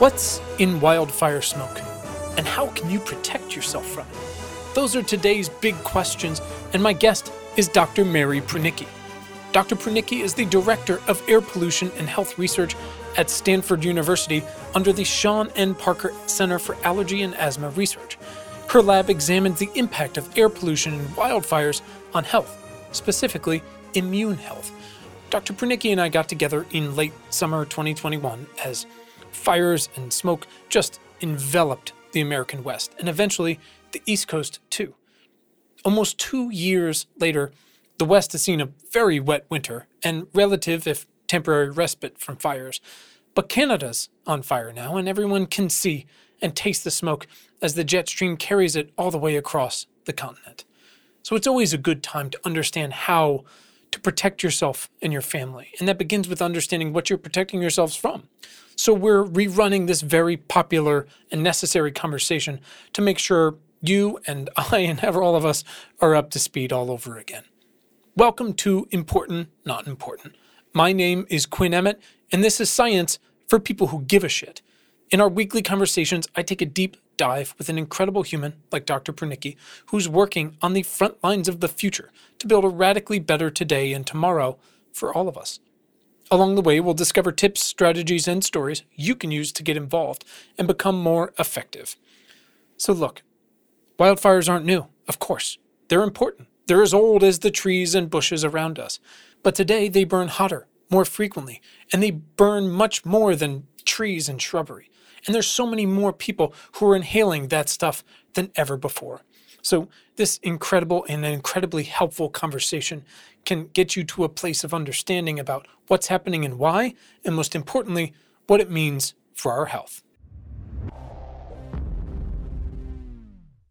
What's in wildfire smoke? And how can you protect yourself from it? Those are today's big questions, and my guest is Dr. Mary Prunicki. Dr. Prunicki is the Director of Air Pollution and Health Research at Stanford University under the Sean N. Parker Center for Allergy and Asthma Research. Her lab examines the impact of air pollution and wildfires on health, specifically immune health. Dr. Prunicki and I got together in late summer 2021 as fires and smoke just enveloped the American West and eventually the East Coast too. Almost two years later, the West has seen a very wet winter and relative, if temporary, respite from fires. But Canada's on fire now, and everyone can see and taste the smoke as the jet stream carries it all the way across the continent. So it's always a good time to understand how to protect yourself and your family. And that begins with understanding what you're protecting yourselves from. So we're rerunning this very popular and necessary conversation to make sure you and I and ever all of us are up to speed all over again. Welcome to Important, Not Important. My name is Quinn Emmett, and this is Science for People Who Give a Shit. In our weekly conversations, I take a deep dive with an incredible human like Dr. Prunicki, who's working on the front lines of the future to build a radically better today and tomorrow for all of us. Along the way, we'll discover tips, strategies, and stories you can use to get involved and become more effective. So, look, wildfires aren't new, of course. They're important. They're as old as the trees and bushes around us. But today, they burn hotter, more frequently, and they burn much more than trees and shrubbery. And there's so many more people who are inhaling that stuff than ever before. So, this incredible and incredibly helpful conversation can get you to a place of understanding about what's happening and why, and most importantly, what it means for our health.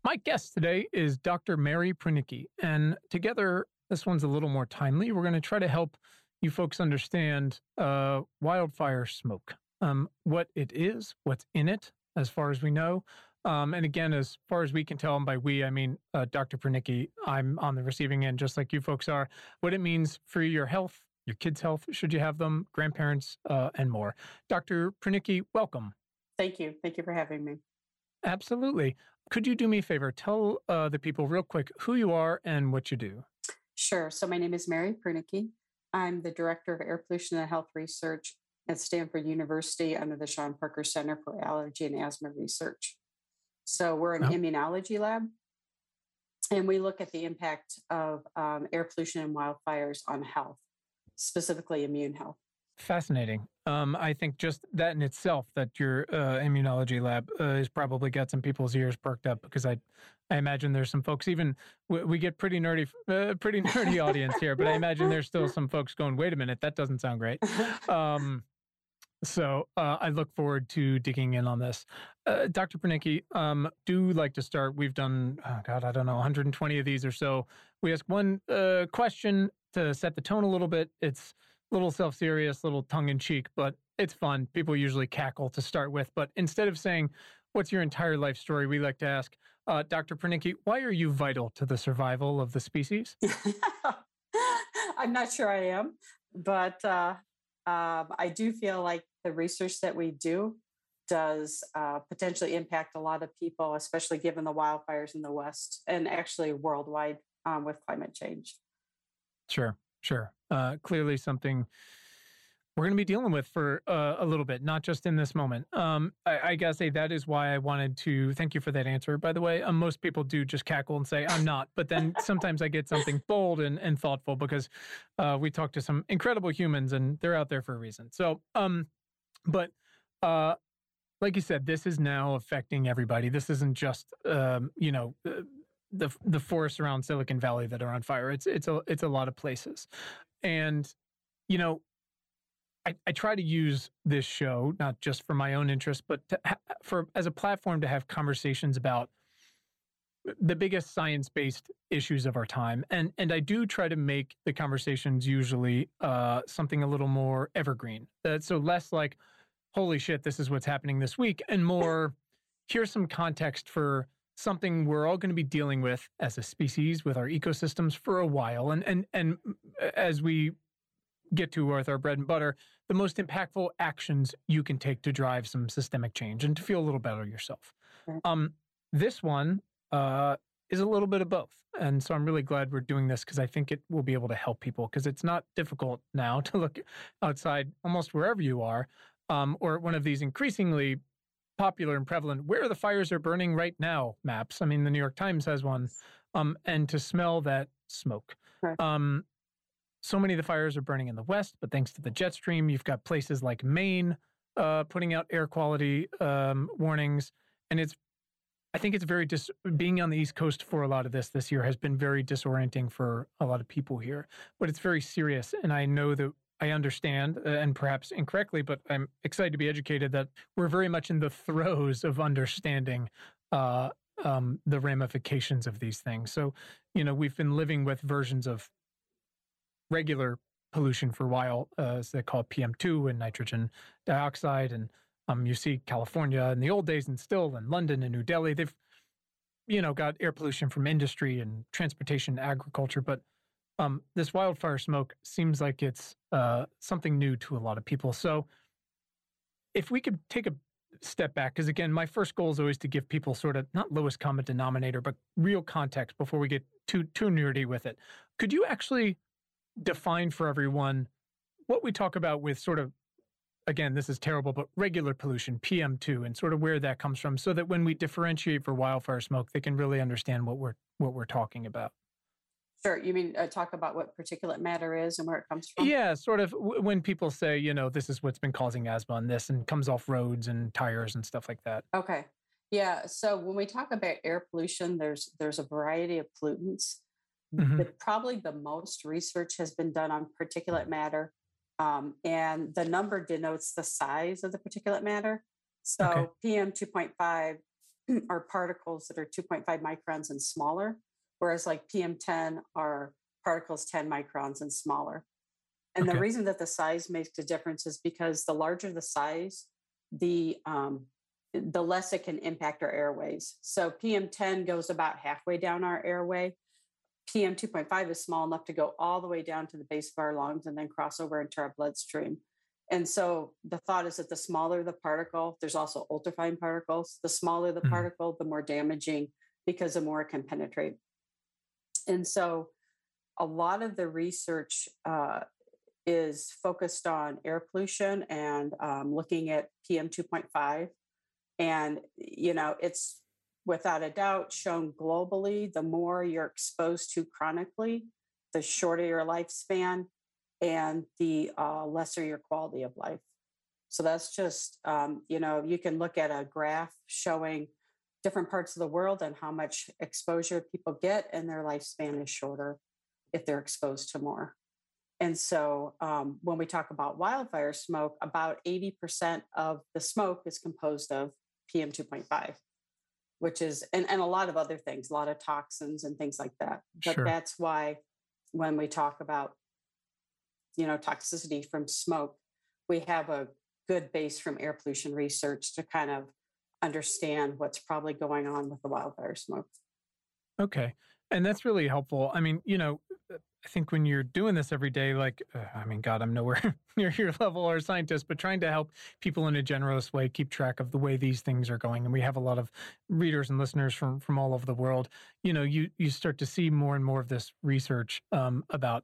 My guest today is Dr. Mary Prunicki, and together, this one's a little more timely. We're going to try to help you folks understand uh, wildfire smoke, um, what it is, what's in it, as far as we know, um, and again, as far as we can tell, and by we, I mean uh, Dr. Prunicki, I'm on the receiving end, just like you folks are, what it means for your health, your kids' health, should you have them, grandparents, uh, and more. Dr. Prunicki, welcome. Thank you. Thank you for having me. Absolutely. Could you do me a favor? Tell uh, the people real quick who you are and what you do. Sure. So, my name is Mary Prunicki. I'm the Director of Air Pollution and Health Research at Stanford University under the Sean Parker Center for Allergy and Asthma Research. So we're an oh. immunology lab, and we look at the impact of um, air pollution and wildfires on health, specifically immune health. Fascinating. Um, I think just that in itself, that your uh, immunology lab uh, has probably got some people's ears perked up because I, I imagine there's some folks. Even we, we get pretty nerdy, uh, pretty nerdy audience here, but I imagine there's still some folks going, "Wait a minute, that doesn't sound great." Um, so uh, I look forward to digging in on this. Uh, Dr. Prunicki, um, do like to start. We've done, oh God, I don't know, 120 of these or so. We ask one uh, question to set the tone a little bit. It's a little self serious, a little tongue in cheek, but it's fun. People usually cackle to start with. But instead of saying, What's your entire life story? We like to ask, uh, Dr. Prunicki, why are you vital to the survival of the species? I'm not sure I am, but uh, um, I do feel like the research that we do does uh, potentially impact a lot of people, especially given the wildfires in the West and actually worldwide um, with climate change. Sure, sure. Uh, clearly, something we're going to be dealing with for uh, a little bit, not just in this moment. Um, I, I, gotta say that is why I wanted to thank you for that answer. By the way, um, most people do just cackle and say I'm not, but then sometimes I get something bold and, and thoughtful because uh, we talk to some incredible humans and they're out there for a reason. So, um, but uh, like you said, this is now affecting everybody. This isn't just um, you know uh, the the forests around Silicon Valley that are on fire. It's it's a it's a lot of places, and you know I, I, try to use this show not just for my own interest, but ha- for as a platform to have conversations about the biggest science-based issues of our time, and and I do try to make the conversations usually uh, something a little more evergreen. Uh, so less like, "Holy shit, this is what's happening this week," and more, "Here's some context for." something we're all going to be dealing with as a species with our ecosystems for a while and and and as we get to with our bread and butter, the most impactful actions you can take to drive some systemic change and to feel a little better yourself. Um, this one uh, is a little bit of both. And so I'm really glad we're doing this because I think it will be able to help people because it's not difficult now to look outside almost wherever you are um, or one of these increasingly popular and prevalent where the fires are burning right now maps. I mean, the New York Times has one, um, and to smell that smoke. Um, so many of the fires are burning in the west, but thanks to the jet stream, you've got places like Maine uh, putting out air quality um, warnings, and it's. I think it's very dis- being on the East Coast for a lot of this this year has been very disorienting for a lot of people here, but it's very serious, and I know that I understand, uh, and perhaps incorrectly, but I'm excited to be educated that we're very much in the throes of understanding uh, um, the ramifications of these things. So, you know, we've been living with versions of regular pollution for a while, uh, as they call it PM2 and nitrogen dioxide. And um, you see California in the old days and still in London and New Delhi, they've, you know, got air pollution from industry and transportation, and agriculture. But um, this wildfire smoke seems like it's uh, something new to a lot of people. So if we could take a step back, because again, my first goal is always to give people sort of not lowest common denominator, but real context before we get too too nerdy with it. Could you actually define for everyone what we talk about with sort of again, this is terrible, but regular pollution, PM2, and sort of where that comes from, so that when we differentiate for wildfire smoke, they can really understand what we're what we're talking about. Sure. You mean uh, talk about what particulate matter is and where it comes from? Yeah, sort of w- when people say, you know, this is what's been causing asthma and this and comes off roads and tires and stuff like that. Okay. Yeah. So when we talk about air pollution, there's there's a variety of pollutants. Mhm. The, probably the most research has been done on particulate matter, um, and the number denotes the size of the particulate matter. So Okay. PM two point five are particles that are two point five microns and smaller, whereas like PM ten are particles ten microns and smaller. And Okay. the reason that the size makes a difference is because the larger the size, the um, the less it can impact our airways. So PM10 goes about halfway down our airway. PM 2.5 is small enough to go all the way down to the base of our lungs and then cross over into our bloodstream. And so the thought is that the smaller the particle, there's also ultrafine particles. The smaller the Mhm. particle, the more damaging because the more it can penetrate. And so a lot of the research uh, is focused on air pollution and um, looking at PM 2.5. And, you know, it's without a doubt shown globally the more you're exposed to chronically, the shorter your lifespan and the uh, lesser your quality of life. So that's just, um, you know, you can look at a graph showing different parts of the world and how much exposure people get, and their lifespan is shorter if they're exposed to more. And so um, when we talk about wildfire smoke, about 80% of the smoke is composed of PM 2.5, which is, and, and a lot of other things, a lot of toxins and things like that. But Sure. that's why when we talk about, you know, toxicity from smoke, we have a good base from air pollution research to kind of understand what's probably going on with the wildfire smoke. Okay. And that's really helpful. I mean, you know, uh, I think when you're doing this every day, like, uh, I mean, God, I'm nowhere near your level or scientist, but trying to help people in a generous way keep track of the way these things are going. And we have a lot of readers and listeners from from all over the world. You know, you you start to see more and more of this research um, about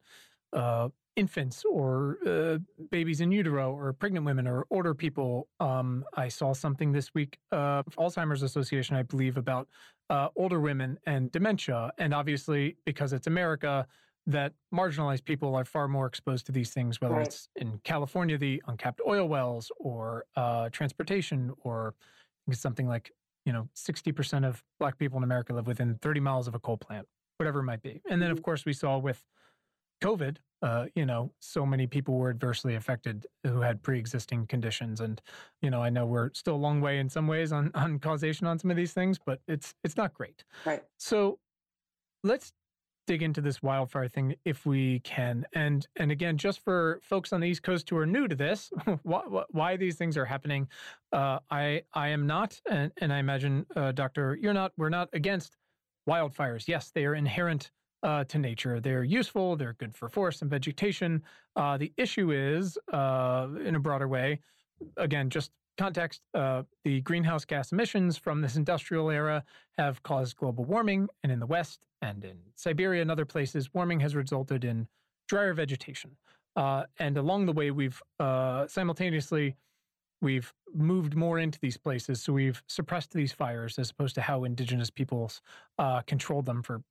uh, infants or uh, babies in utero or pregnant women or older people. Um, I saw something this week, uh, Alzheimer's Association, I believe, about uh, older women and dementia. And obviously, because it's America, that marginalized people are far more exposed to these things, whether Right. it's in California, the uncapped oil wells, or uh, transportation, or I think it's something like you know, 60% of Black people in America live within 30 miles of a coal plant, whatever it might be. And then, of course, we saw with COVID, uh, you know, so many people were adversely affected who had pre-existing conditions, and you know, I know we're still a long way in some ways on on causation on some of these things, but it's it's not great. Right. So let's dig into this wildfire thing if we can, and and again, just for folks on the East Coast who are new to this, why, why these things are happening, uh, I I am not, and, and I imagine, uh, Doctor, you're not. We're not against wildfires. Yes, they are inherent uh, to nature. They're useful, they're good for forests and vegetation. Uh, the issue is, uh, in a broader way, again, just context, uh, the greenhouse gas emissions from this industrial era have caused global warming, and in the West and in Siberia and other places, warming has resulted in drier vegetation. Uh, and along the way, we've uh, simultaneously we've moved more into these places, so we've suppressed these fires as opposed to how indigenous peoples uh, controlled them for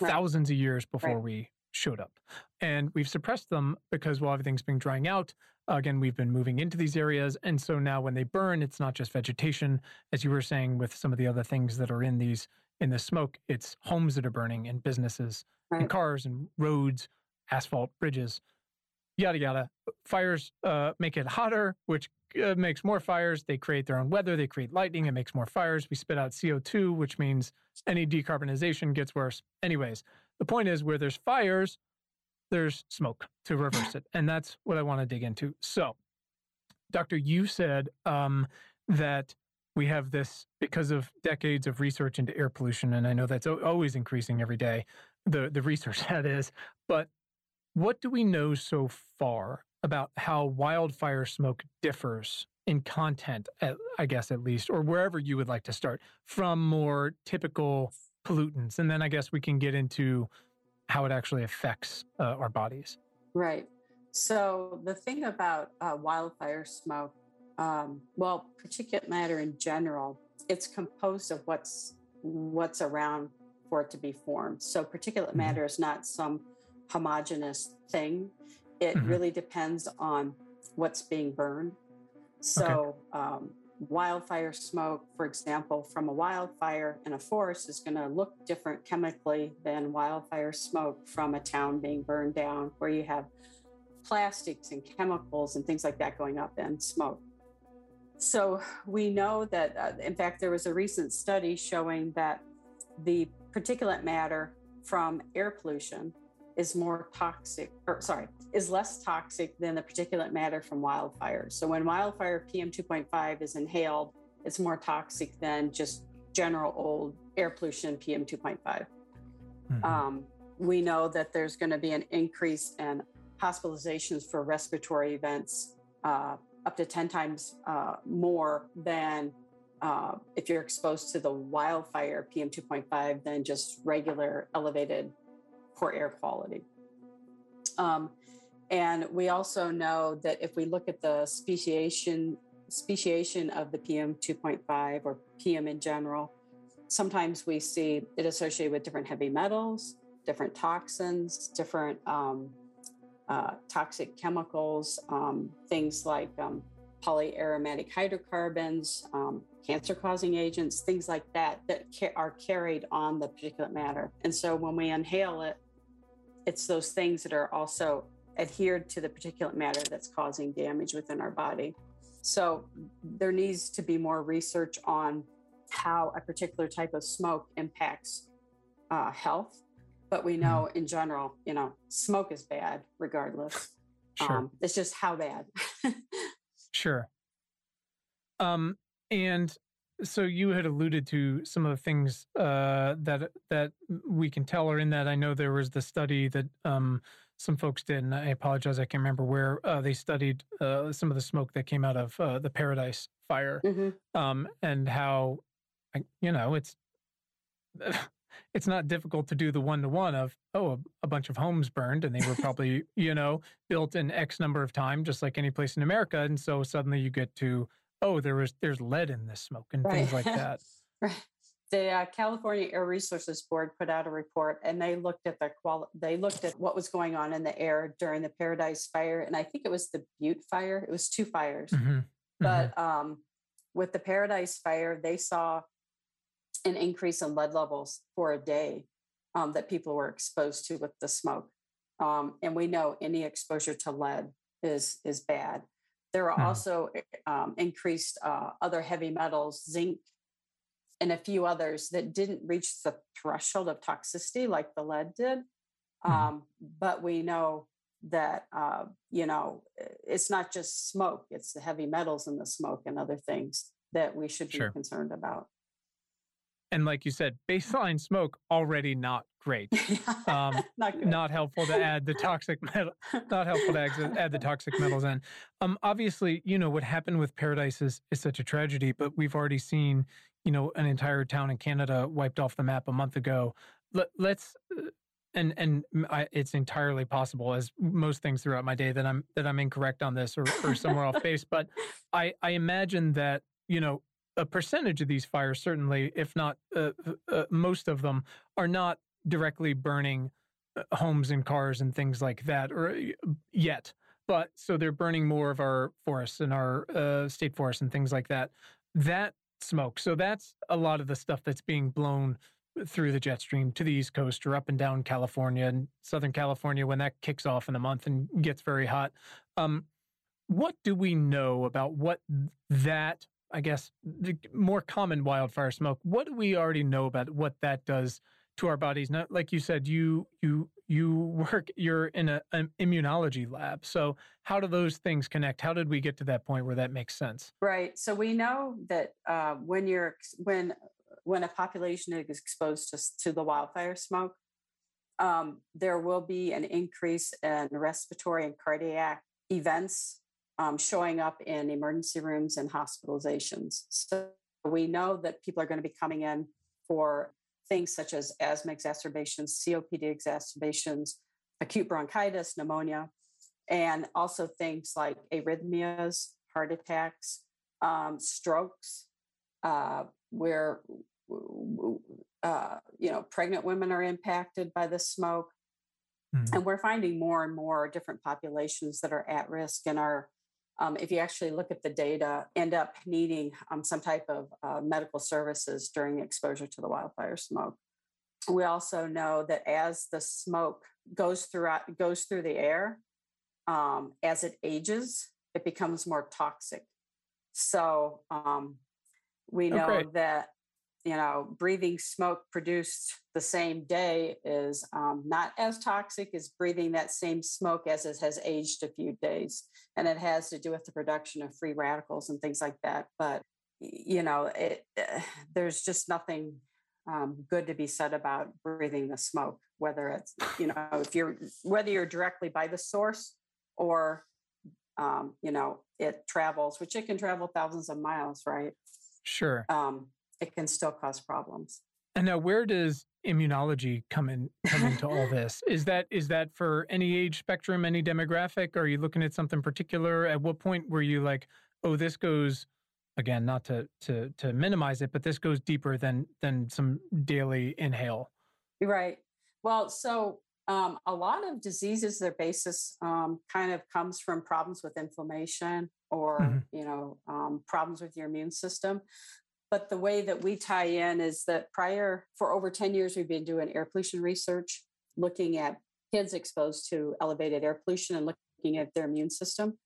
right. thousands of years before right. we showed up. And we've suppressed them because while everything's been drying out, again, we've been moving into these areas. And so now when they burn, it's not just vegetation, as you were saying with some of the other things that are in these in the smoke, it's homes that are burning and businesses right. and cars and roads, asphalt, bridges, yada yada. Fires uh, make it hotter, which uh, makes more fires. They create their own weather. They create lightning. It makes more fires. We spit out CO2, which means any decarbonization gets worse. Anyways, the point is where there's fires, there's smoke to reverse it. And that's what I want to dig into. So, Doctor, you said um, that we have this because of decades of research into air pollution. And I know that's always increasing every day, the, the research that is. But what do we know so far about how wildfire smoke differs in content, I guess at least, or wherever you would like to start, from more typical pollutants, and then I guess we can get into how it actually affects uh, our bodies. Right. So the thing about uh, wildfire smoke, um, well, particulate matter in general, it's composed of what's what's around for it to be formed. So particulate mm-hmm. matter is not some homogeneous thing. It mm-hmm. really depends on what's being burned. So, okay. um, wildfire smoke, for example, from a wildfire in a forest is going to look different chemically than wildfire smoke from a town being burned down, where you have plastics and chemicals and things like that going up in smoke. So, we know that, uh, in fact, there was a recent study showing that the particulate matter from air pollution is more toxic, or sorry, is less toxic than the particulate matter from wildfires. So when wildfire PM 2.5 is inhaled, it's more toxic than just general old air pollution PM 2.5. Mm-hmm. Um, we know that there's going to be an increase in hospitalizations for respiratory events uh, up to 10 times uh, more than uh, if you're exposed to the wildfire PM 2.5 than just regular elevated poor air quality. Um, and we also know that if we look at the speciation speciation of the PM 2.5 or PM in general, sometimes we see it associated with different heavy metals, different toxins, different um, uh, toxic chemicals, um, things like um, polyaromatic hydrocarbons, um, cancer causing agents, things like that, that ca- are carried on the particulate matter. And so when we inhale it, it's those things that are also adhered to the particulate matter that's causing damage within our body. So there needs to be more research on how a particular type of smoke impacts uh, health. But we know mm-hmm. in general, you know, smoke is bad regardless. Sure. Um, it's just how bad. sure. Um, and so you had alluded to some of the things uh, that that we can tell are in that. I know there was the study that um, some folks did, and I apologize, I can't remember where uh, they studied uh, some of the smoke that came out of uh, the Paradise Fire, mm-hmm. um, and how you know it's it's not difficult to do the one to one of oh a, a, bunch of homes burned and they were probably you know built in X number of time, just like any place in America, and so suddenly you get to oh, there was there's lead in this smoke and right. things like that. right. The uh, California Air Resources Board put out a report, and they looked at the quali- They looked at what was going on in the air during the Paradise Fire, and I think it was the Butte Fire. It was two fires, mm-hmm. but mm-hmm. Um, with the Paradise Fire, they saw an increase in lead levels for a day um, that people were exposed to with the smoke. Um, and we know any exposure to lead is is bad. There are hmm. also um, increased uh, other heavy metals, zinc, and a few others that didn't reach the threshold of toxicity like the lead did. Hmm. Um, but we know that uh, you know it's not just smoke; it's the heavy metals in the smoke and other things that we should be sure. concerned about. And like you said, baseline smoke already not great. Um, not, not helpful to add the toxic metal. Not helpful to add, the toxic metals in. Um, obviously, you know what happened with Paradise is is such a tragedy, but we've already seen you know an entire town in Canada wiped off the map a month ago. Let, let's uh, and and I, it's entirely possible, as most things throughout my day, that I'm that I'm incorrect on this or, or somewhere off base. But I I imagine that you know a percentage of these fires, certainly, if not uh, uh, most of them, are not directly burning uh, homes and cars and things like that, or uh, yet. But so they're burning more of our forests and our uh, state forests and things like that. That smoke. So that's a lot of the stuff that's being blown through the jet stream to the East Coast or up and down California and Southern California when that kicks off in a month and gets very hot. Um, what do we know about what that, I guess, the more common wildfire smoke, what do we already know about what that does to our bodies? Not like you said, you you you work you're in a, an immunology lab so how do those things connect how did we get to that point where that makes sense right so we know that uh, when you're when when a population is exposed to, to the wildfire smoke, um, there will be an increase in respiratory and cardiac events um, showing up in emergency rooms and hospitalizations. So we know that people are going to be coming in for things such as asthma exacerbations, COPD exacerbations, acute bronchitis, pneumonia, and also things like arrhythmias, heart attacks, um, strokes, uh, where uh, you know pregnant women are impacted by the smoke mm-hmm. and we're finding more and more different populations that are at risk and are um, if you actually look at the data end up needing um, some type of uh, medical services during exposure to the wildfire smoke we also know that as the smoke goes throughout goes through the air um, as it ages it becomes more toxic so um, we know okay. that you know breathing smoke produced the same day is um, not as toxic as breathing that same smoke as it has aged a few days. And it has to do with the production of free radicals and things like that. But you know it, uh, there's just nothing um, good to be said about breathing the smoke whether it's you know if you're whether you're directly by the source or um, you know it travels which it can travel thousands of miles right? Sure. Um, it can still cause problems. And now, where does immunology come in come into all this? Is that is that for any age spectrum, any demographic? Are you looking at something particular? At what point were you like, oh, this goes again, not to to to minimize it, but this goes deeper than than some daily inhale? Right. Well, so um, a lot of diseases, their basis um, kind of comes from problems with inflammation or mm-hmm. you know um, problems with your immune system. But the way that we tie in is that prior for over 10 years, we've been doing air pollution research, looking at kids exposed to elevated air pollution and looking at their immune system.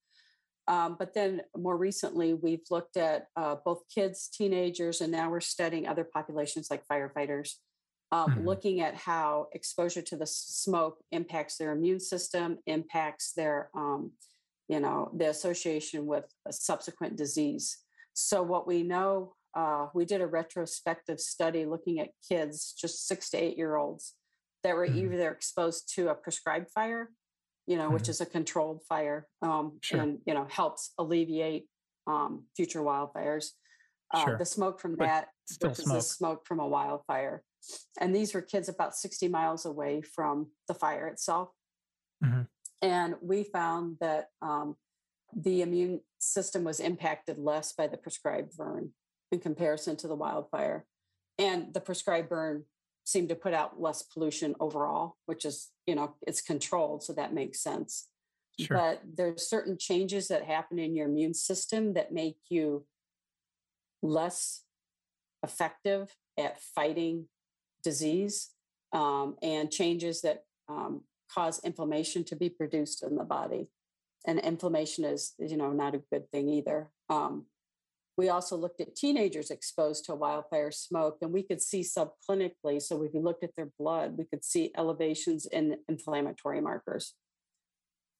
Um, but then more recently, we've looked at uh, both kids, teenagers, and now we're studying other populations like firefighters um, mm-hmm. looking at how exposure to the smoke impacts their immune system, impacts their, um, you know, the association with subsequent disease. So what we know, uh, we did a retrospective study looking at kids, just six to eight year olds, that were mm-hmm. either exposed to a prescribed fire, you know, mm-hmm. which is a controlled fire, um, sure. and you know helps alleviate um, future wildfires. Uh, sure. The smoke from that smoke. the smoke from a wildfire. And these were kids about 60 miles away from the fire itself. Mm-hmm. And we found that um, the immune system was impacted less by the prescribed burn in comparison to the wildfire. And the prescribed burn seemed to put out less pollution overall, which is, you know, it's controlled. So that makes sense. Sure. But there's certain changes that happen in your immune system that make you less effective at fighting disease um, and changes that um, cause inflammation to be produced in the body. And inflammation is, you know, not a good thing either. Um, we also looked at teenagers exposed to wildfire smoke, and we could see subclinically. So, if we looked at their blood, we could see elevations in inflammatory markers.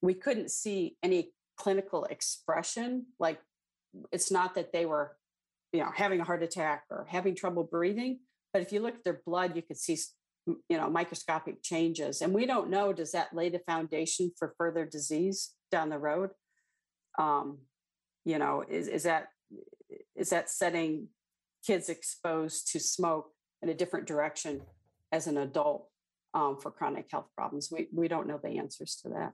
We couldn't see any clinical expression. Like, it's not that they were, you know, having a heart attack or having trouble breathing, but if you look at their blood, you could see you know microscopic changes, and we don't know does that lay the foundation for further disease down the road? Um, you know, is is that is that setting kids exposed to smoke in a different direction as an adult um, for chronic health problems? We we don't know the answers to that.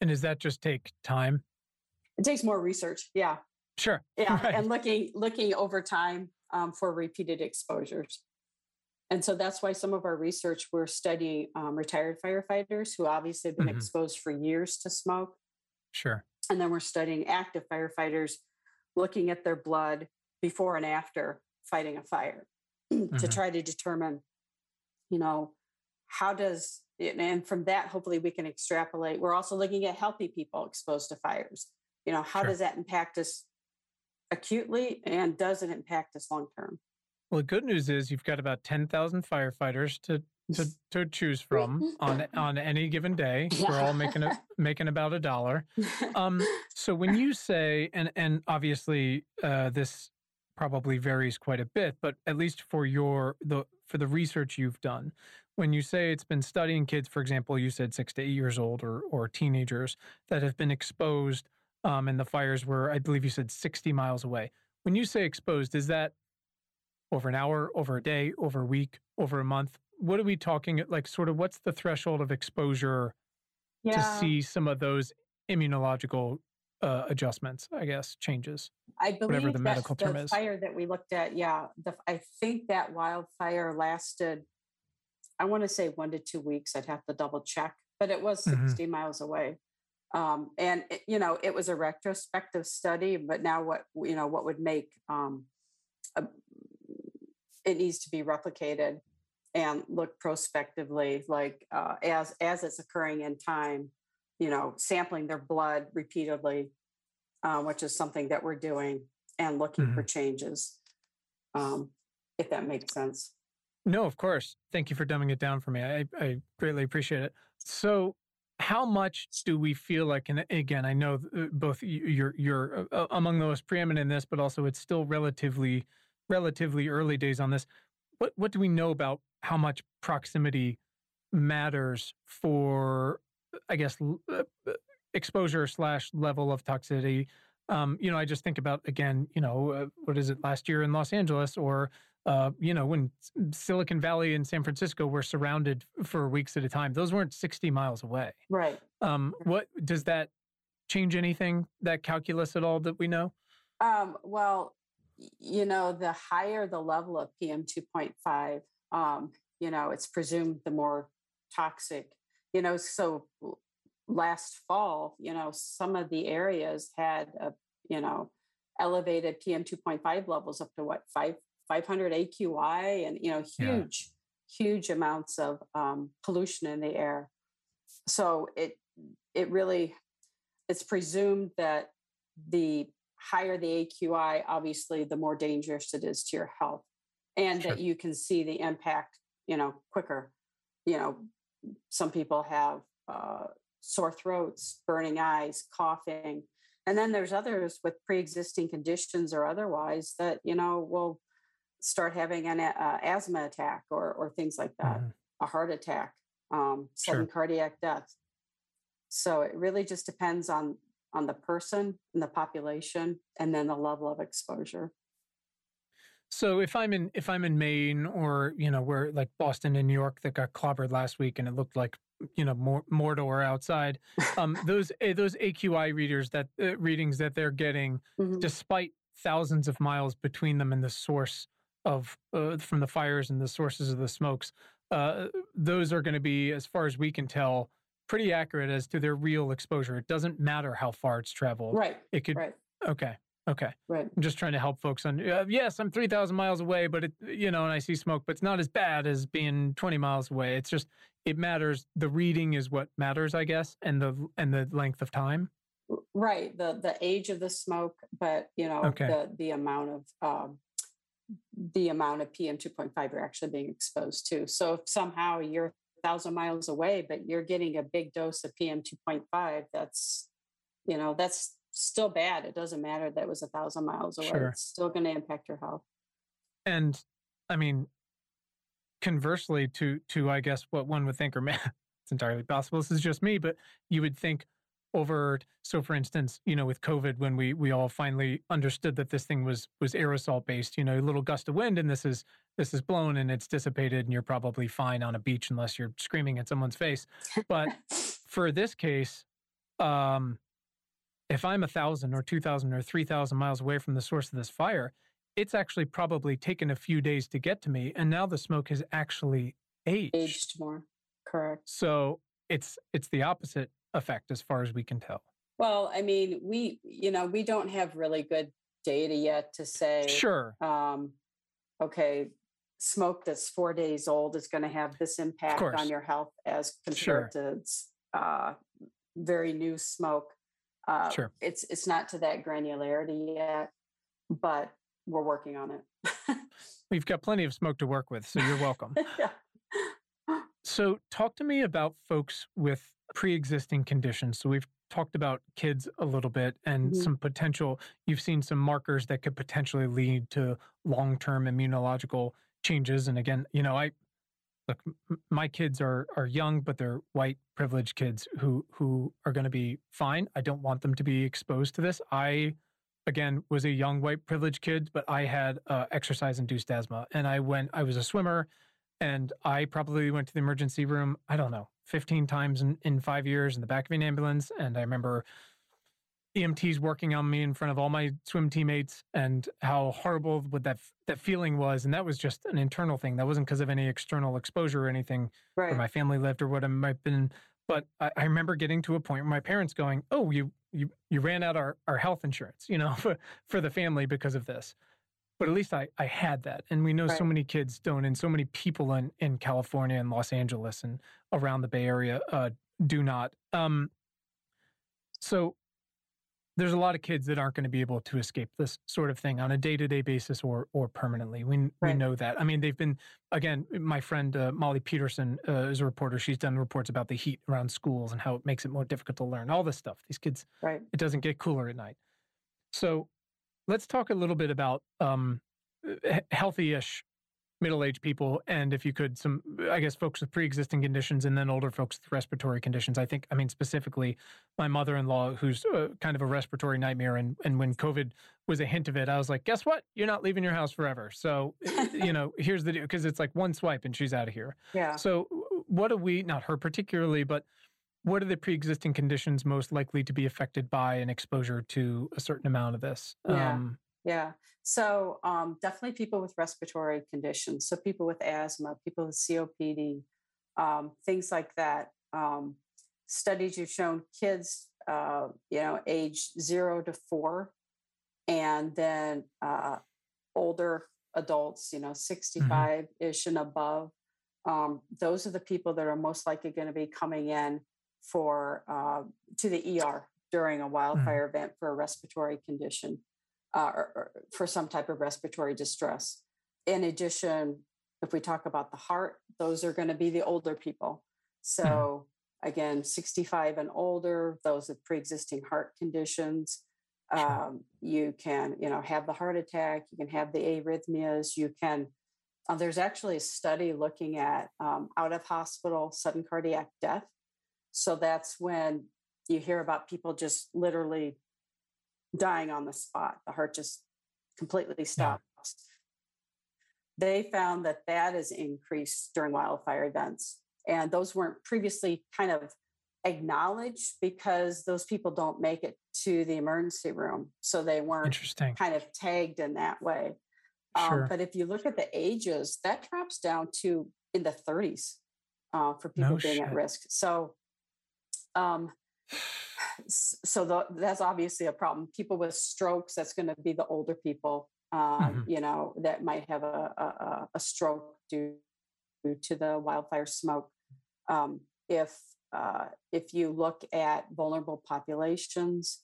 And does that just take time? It takes more research. Yeah. Sure. Yeah, right. and looking looking over time um, for repeated exposures. And so that's why some of our research we're studying um, retired firefighters who obviously have been mm-hmm. exposed for years to smoke. Sure. And then we're studying active firefighters, looking at their blood before and after fighting a fire mm-hmm. to try to determine, you know, how does and from that hopefully we can extrapolate. We're also looking at healthy people exposed to fires. You know, how sure. does that impact us acutely and does it impact us long term? Well, the good news is you've got about 10,000 firefighters to, to, to choose from on on any given day. We're all making a, making about a dollar. Um, so when you say, and and obviously uh, this probably varies quite a bit, but at least for your the for the research you've done, when you say it's been studying kids, for example, you said six to eight years old or or teenagers that have been exposed, um, and the fires were, I believe you said, sixty miles away. When you say exposed, is that over an hour, over a day, over a week, over a month? What are we talking at like sort of what's the threshold of exposure yeah. to see some of those immunological uh, adjustments, I guess, changes? I believe whatever the medical term the is. fire that we looked at, yeah, the, I think that wildfire lasted, I want to say one to two weeks. I'd have to double check, but it was mm-hmm. 60 miles away. Um, and it, you know, it was a retrospective study, but now what you know, what would make um, a, it needs to be replicated and look prospectively like uh, as as it's occurring in time you know sampling their blood repeatedly uh, which is something that we're doing and looking mm-hmm. for changes um, if that makes sense no of course thank you for dumbing it down for me i, I greatly appreciate it so how much do we feel like and again i know uh, both you're you're uh, among the most preeminent in this but also it's still relatively relatively early days on this. What what do we know about how much proximity matters for, I guess, uh, exposure slash level of toxicity? Um, you know, I just think about again, you know, uh, what is it last year in Los Angeles or uh, you know, when Silicon Valley and San Francisco were surrounded for weeks at a time, those weren't 60 miles away. Right. Um, what does that change anything, that calculus at all that we know? Um, well, you know, the higher the level of PM 2.5, um, you know, it's presumed the more toxic, you know, so last fall, you know, some of the areas had, a, you know, elevated PM 2.5 levels up to what, five, 500 AQI and, you know, huge, yeah. huge amounts of um, pollution in the air. So it, it really, it's presumed that the higher the AQI, obviously, the more dangerous it is to your health, and sure. that you can see the impact, you know, quicker. You know, some people have uh, sore throats, burning eyes, coughing, and then there's others with pre-existing conditions or otherwise that you know will start having an uh, asthma attack or or things like that, mm-hmm. a heart attack, um, sudden sure. cardiac death. So it really just depends on on the person and the population and then the level of exposure so if i'm in if i'm in maine or you know where like boston and new york that got clobbered last week and it looked like you know more mordor outside um those eh, those aqi readers that uh, readings that they're getting mm-hmm. despite thousands of miles between them and the source of uh, from the fires and the sources of the smokes uh, those are going to be as far as we can tell pretty accurate as to their real exposure. It doesn't matter how far it's traveled. Right. It could. Right. Okay. Okay. Right. I'm just trying to help folks on. Uh, yes, I'm 3,000 miles away, but it, you know, and I see smoke, but it's not as bad as being 20 miles away. It's just it matters. The reading is what matters, I guess, and the and the length of time. Right. The the age of the smoke, but you know, okay. the the amount of um, the amount of PM 2.5 you're actually being exposed to. So if somehow you're thousand miles away, but you're getting a big dose of PM 2.5, that's, you know, that's still bad. It doesn't matter that it was a thousand miles away. Sure. It's still going to impact your health. And I mean, conversely to to I guess what one would think, or man, it's entirely possible. This is just me, but you would think over so for instance you know with covid when we we all finally understood that this thing was was aerosol based you know a little gust of wind and this is this is blown and it's dissipated and you're probably fine on a beach unless you're screaming at someone's face but for this case um if i'm a thousand or two thousand or three thousand miles away from the source of this fire it's actually probably taken a few days to get to me and now the smoke has actually aged aged more correct so it's it's the opposite effect as far as we can tell. Well, I mean, we, you know, we don't have really good data yet to say, sure, um, okay, smoke that's four days old is going to have this impact on your health as compared sure. to uh, very new smoke. Uh, sure, it's it's not to that granularity yet, but we're working on it. We've got plenty of smoke to work with, so you're welcome. yeah. So, talk to me about folks with pre existing conditions. So, we've talked about kids a little bit and mm-hmm. some potential, you've seen some markers that could potentially lead to long term immunological changes. And again, you know, I look, my kids are are young, but they're white privileged kids who who are going to be fine. I don't want them to be exposed to this. I again was a young white privileged kid, but I had uh, exercise induced asthma, and I went. I was a swimmer. And I probably went to the emergency room, I don't know, 15 times in, in five years in the back of an ambulance. And I remember EMTs working on me in front of all my swim teammates and how horrible what that that feeling was. And that was just an internal thing. That wasn't because of any external exposure or anything right. where my family lived or what it might have been. But I, I, remember getting to a point where my parents going, Oh, you you you ran out our, our health insurance, you know, for, for the family because of this but at least I, I had that. And we know right. so many kids don't, and so many people in, in California and Los Angeles and around the Bay Area uh, do not. Um, so there's a lot of kids that aren't going to be able to escape this sort of thing on a day-to-day basis or or permanently. We right. we know that. I mean, they've been again. My friend uh, Molly Peterson uh, is a reporter. She's done reports about the heat around schools and how it makes it more difficult to learn. All this stuff. These kids. Right. It doesn't get cooler at night. So Let's talk a little bit about um, healthy-ish middle-aged people, and if you could, some I guess folks with pre-existing conditions, and then older folks with respiratory conditions. I think, I mean, specifically, my mother-in-law, who's uh, kind of a respiratory nightmare, and and when COVID was a hint of it, I was like, guess what? You're not leaving your house forever. So, you know, here's the deal, because it's like one swipe and she's out of here. Yeah. So, what do we? Not her particularly, but what are the pre-existing conditions most likely to be affected by an exposure to a certain amount of this? Yeah. Um, yeah. So um, definitely people with respiratory conditions. So people with asthma, people with COPD, um, things like that. Um, studies have shown kids, uh, you know, age zero to four, and then uh, older adults, you know, 65 ish mm-hmm. and above. Um, those are the people that are most likely going to be coming in for uh, to the ER during a hmm. wildfire mm. event for a respiratory condition uh, or, or, for some type of respiratory distress. In addition, if we talk about the heart, those are going to be the older people. So mm. again, 65 and older, those with pre-existing heart conditions. Um, you can, you know, have the heart attack. You can have the arrhythmias. You can. Uh, there's actually a study looking at um, out of hospital sudden cardiac death so that's when you hear about people just literally dying on the spot. The heart just completely stops. Yeah. They found that that is increased during wildfire events. And those weren't previously kind of acknowledged because those people don't make it to the emergency room. So they weren't Interesting. kind of tagged in that way. Um, sure. Um, but if you look at the ages, that drops down to in the 30s uh, for people no being shit. at risk. So um, so the, that's obviously a problem. People with strokes, that's going to be the older people, um, mm-hmm. you know, that might have a, a, a stroke due, due, to the wildfire smoke. Um, if uh, if you look at vulnerable populations,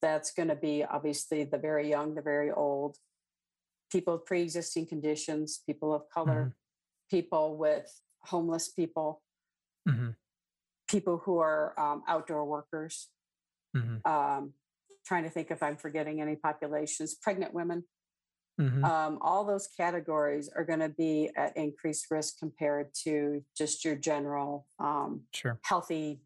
that's going to be obviously the very young, the very old, people with pre-existing conditions, people of color, mm-hmm. people with homeless people. Mm-hmm people who are um, outdoor workers. Mm-hmm. Um, trying to think if I'm forgetting any populations. Pregnant women. mm-hmm. um, all those categories are going to be at increased risk compared to just your general um, sure. healthy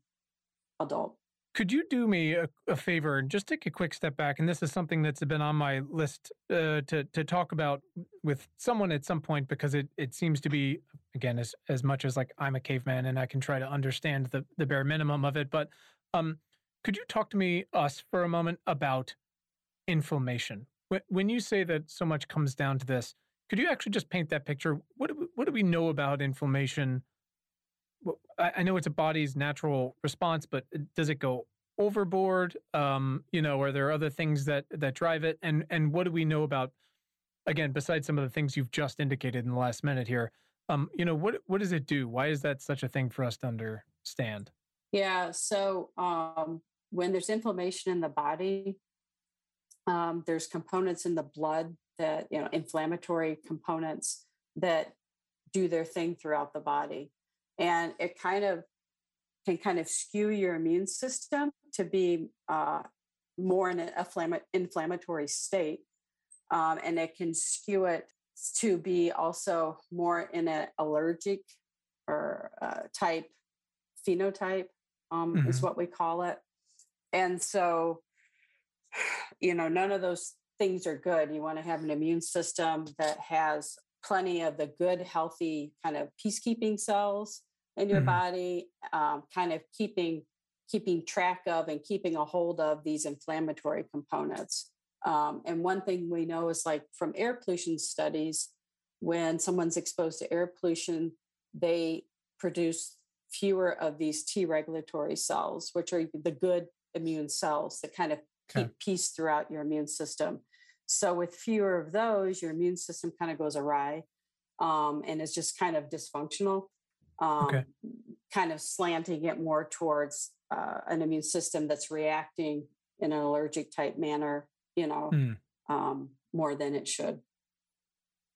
adult. Could you do me a, a, favor and just take a quick step back? And this is something that's been on my list uh, to to talk about with someone at some point because it it seems to be again as as much as like I'm a caveman and I can try to understand the the bare minimum of it. But um, could you talk to me us for a moment about inflammation? When you say that so much comes down to this, could you actually just paint that picture? What do we, what do we know about inflammation? I know it's a body's natural response, but uh, does it go overboard? Um, you know, are there other things that that drive it? And and what do we know about? Again, besides some of the things you've just indicated in the last minute here, um, you know, what what does it do? Why is that such a thing for us to understand? Yeah. So um, when there's inflammation in the body, um, there's components in the blood that you know, inflammatory components that do their thing throughout the body and it kind of can kind of skew your immune system to be uh, more in an inflammatory state um, and it can skew it to be also more in an allergic or uh, type phenotype um, mm-hmm. is what we call it and so you know none of those things are good you want to have an immune system that has plenty of the good healthy kind of peacekeeping cells in your mm-hmm. body, um, kind of keeping keeping track of and keeping a hold of these inflammatory components. Um, and one thing we know is like from air pollution studies, when someone's exposed to air pollution, they produce fewer of these T regulatory cells, which are the good immune cells that kind of okay. keep peace throughout your immune system. So, with fewer of those, your immune system kind of goes awry um, and is just kind of dysfunctional um, okay. kind of slanting it more towards uh, an immune system that's reacting in an allergic type manner, you know, mm. um, more than it should.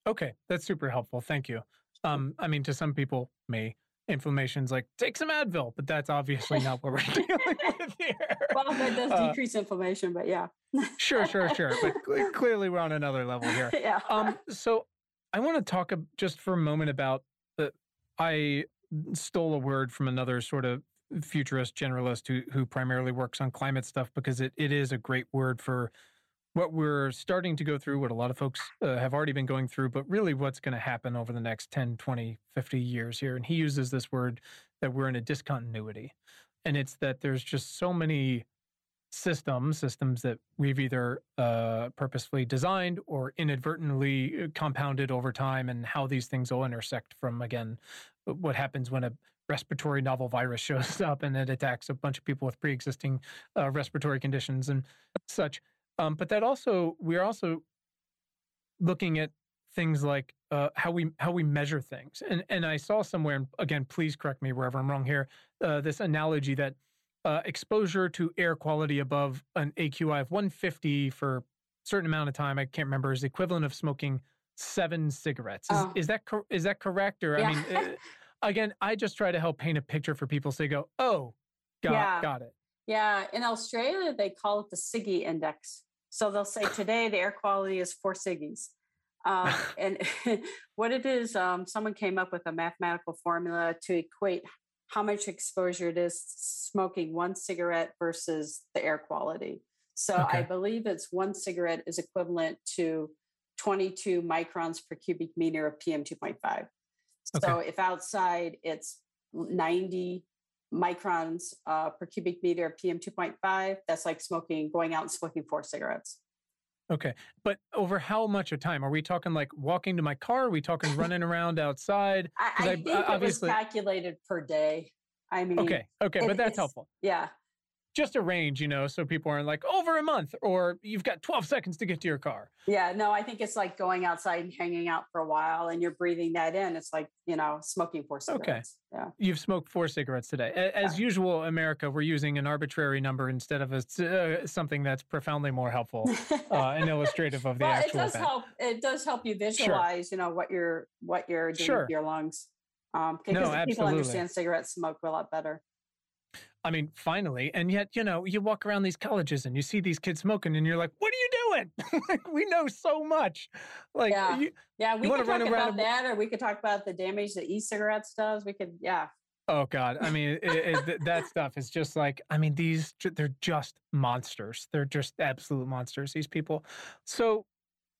Okay, that's super helpful. Thank you. Um, I mean, to some people, me, inflammation's like take some Advil, but that's obviously not what we're dealing with here. Well, that does uh, decrease uh, inflammation, but yeah. sure, sure, sure. But cl- clearly, we're on another level here. Yeah. Um. So, I want to talk just for a moment about the. I stole a word from another sort of futurist generalist who who primarily works on climate stuff because it, it is a great word for what we're starting to go through what a lot of folks uh, have already been going through but really what's going to happen over the next 10 20 50 years here. And he uses this word that we're in a discontinuity. And it's that there's just so many systems, systems that we've either uh, purposefully designed or inadvertently uh, compounded over time, and how these things will intersect from, again, what happens when a respiratory novel virus shows up and it attacks a bunch of people with pre existing uh, respiratory conditions and such. Um, but that also, we're also looking at things like uh, how we how we measure things. And and I saw somewhere, and again, please correct me wherever I'm wrong here. Uh, this analogy that uh, exposure to air quality above an AQI of 150 for a certain amount of time, I can't remember, is the equivalent of smoking seven cigarettes. Is, oh. is that cor- is that correct? Or yeah. I mean, uh, again, I just try to help paint a picture for people so they go, oh, got, yeah. got it. Yeah, in Australia they call it the SIGI index. So they'll say today the air quality is four SIGIs. Um, and what it is, um, someone came up with a mathematical formula to equate how much exposure it is smoking one cigarette versus the air quality. So okay. I believe it's one cigarette is equivalent to 22 microns per cubic meter of PM 2.5. Okay. So if outside it's 90 microns uh, per cubic meter of PM 2.5, that's like smoking, going out and smoking four cigarettes. Okay. But over how much of time? Are we talking like walking to my car? Are we talking running around outside? I, I, I uh, think obviously... it was calculated per day. I mean, okay. Okay. It, but that's helpful. Yeah just a range, you know, so people aren't like over a month or you've got 12 seconds to get to your car. Yeah, no, I think it's like going outside and hanging out for a while and you're breathing that in. It's like, you know, smoking four cigarettes. Okay. Yeah. You've smoked four cigarettes today. As yeah. usual, America, we're using an arbitrary number instead of a, uh, something that's profoundly more helpful uh, and illustrative of the well, actual it does event. help. It does help you visualize, sure. you know, what you're, what you're doing sure. with your lungs. Um, because no, people understand cigarette smoke a lot better. I mean, finally, and yet, you know, you walk around these colleges and you see these kids smoking and you're like, what are you doing? Like, we know so much. Like, Yeah. you, Yeah, we wanna could talk run around about that, or we could talk about the damage that e-cigarettes does. We could, yeah, oh God, I mean, it, it, th- that stuff is just like, I mean, these—they're just monsters. They're just absolute monsters. These people. So.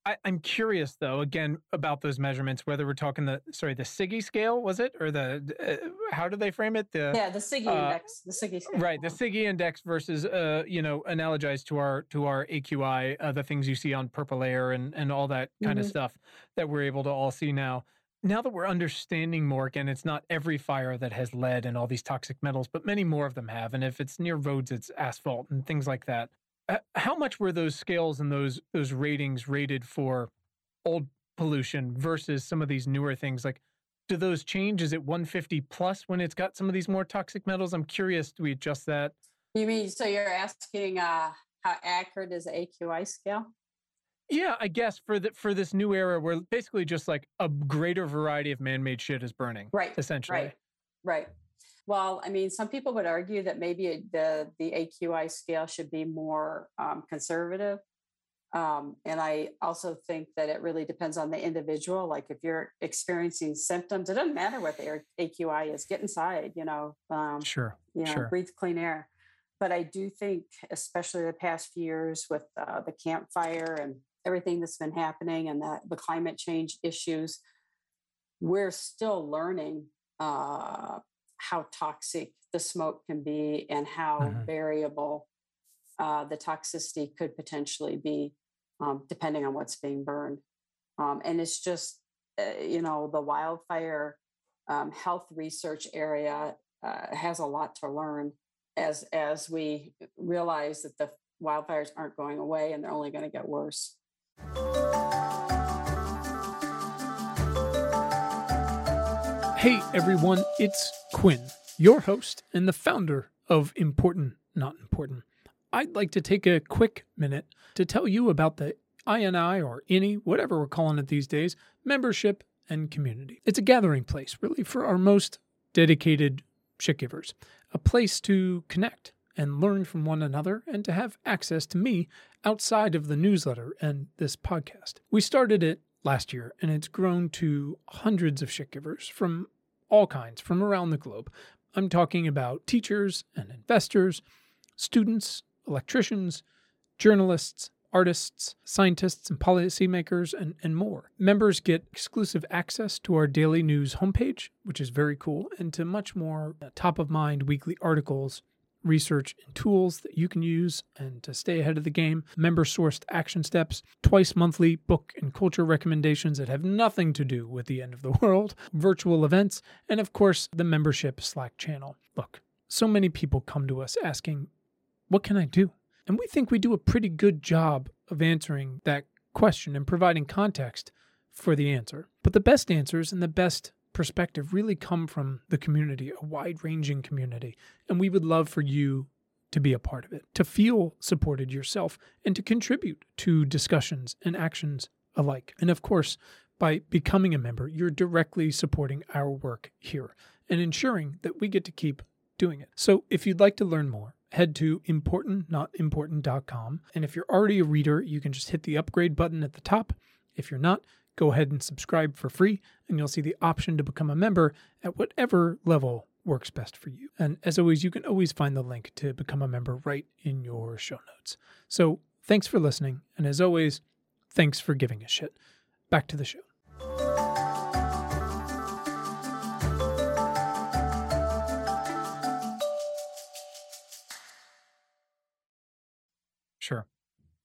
I, I'm curious though, again about those measurements. Whether we're talking the sorry the Siggy scale was it or the uh, how do they frame it? The yeah, the SIGI uh, index, the SIGI scale. Right, the Siggy index versus uh, you know, analogized to our to our AQI, uh, the things you see on Purple Air and and all that kind of Mhm. stuff that we're able to all see now. Now that we're understanding more, again, it's not every fire that has lead and all these toxic metals, but many more of them have. And if it's near roads, it's asphalt and things like that. How much were those scales and those those ratings rated for old pollution versus some of these newer things? Like, do those change? Is it 150 plus when it's got some of these more toxic metals? I'm curious. Do we adjust that? You mean so you're asking uh, how accurate is the AQI scale? Yeah, I guess for the for this new era, where basically just like a greater variety of man-made shit is burning. Right, Essentially. Right, right. Well, I mean, some people would argue that maybe the the AQI scale should be more um, conservative, um, and I also think that it really depends on the individual. Like if you're experiencing symptoms, it doesn't matter what the AQI is. Get inside, you know, um, Sure. you know, Sure. breathe clean air. But I do think, especially the past few years with uh, the Camp Fire and everything that's been happening and the, the climate change issues, we're still learning uh, how toxic the smoke can be and how Mhm. variable uh, the toxicity could potentially be, um, depending on what's being burned. Um, and it's just, uh, you know, the wildfire um, health research area uh, has a lot to learn as as we realize that the wildfires aren't going away and they're only going to get worse. Hey everyone, it's Quinn, your host and the founder of Important Not Important. I'd like to take a quick minute to tell you about the INI or INI, whatever we're calling it these days, membership and community. It's a gathering place, really, for our most dedicated shit givers, a place to connect and learn from one another and to have access to me outside of the newsletter and this podcast. We started it last year and it's grown to hundreds of shit givers from all kinds from around the globe. I'm talking about teachers and investors, students, electricians, journalists, artists, scientists, and policymakers, and, and more. Members get exclusive access to our daily news homepage, which is very cool, and to much more uh, top of mind weekly articles, research, and tools that you can use and to stay ahead of the game. Member sourced action steps, twice monthly book and culture recommendations that have nothing to do with the end of the world, virtual events, and of course, the membership Slack channel. Look, so many people come to us asking, What can I do? And we think we do a pretty good job of answering that question and providing context for the answer. But the best answers and the best perspective really come from the community, a wide ranging community. And we would love for you to be a part of it, to feel supported yourself, and to contribute to discussions and actions alike. And of course, by becoming a member, you're directly supporting our work here and ensuring that we get to keep doing it. So if you'd like to learn more, head to importantnotimportant.com. And if you're already a reader, you can just hit the upgrade button at the top. If you're not, go ahead and subscribe for free, and you'll see the option to become a member at whatever level works best for you. And as always, you can always find the link to become a member right in your show notes. So thanks for listening. And as always, thanks for giving a shit. Back to the show. Sure.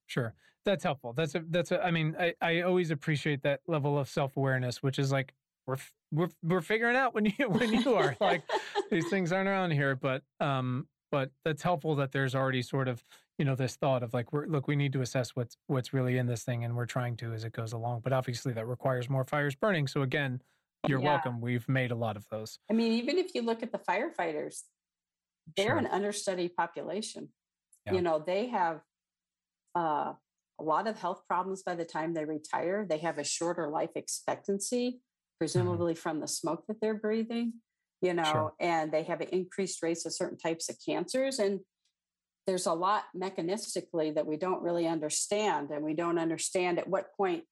Sure. That's helpful. That's a that's a I mean, I, I always appreciate that level of self-awareness, which is like we're we're we're figuring out when you when you are like these things aren't around here, but um but that's helpful that there's already sort of, you know, this thought of like we're look, we need to assess what's what's really in this thing and we're trying to as it goes along. But obviously that requires more fires burning. So again, you're Yeah. welcome. We've made a lot of those. I mean, even if you look at the firefighters, they're Sure. an understudied population. Yeah. You know, they have uh, a lot of health problems by the time they retire. They have a shorter life expectancy, presumably from the smoke that they're breathing, you know, Sure. and they have increased rates of certain types of cancers. And there's a lot mechanistically that we don't really understand, and we don't understand at what point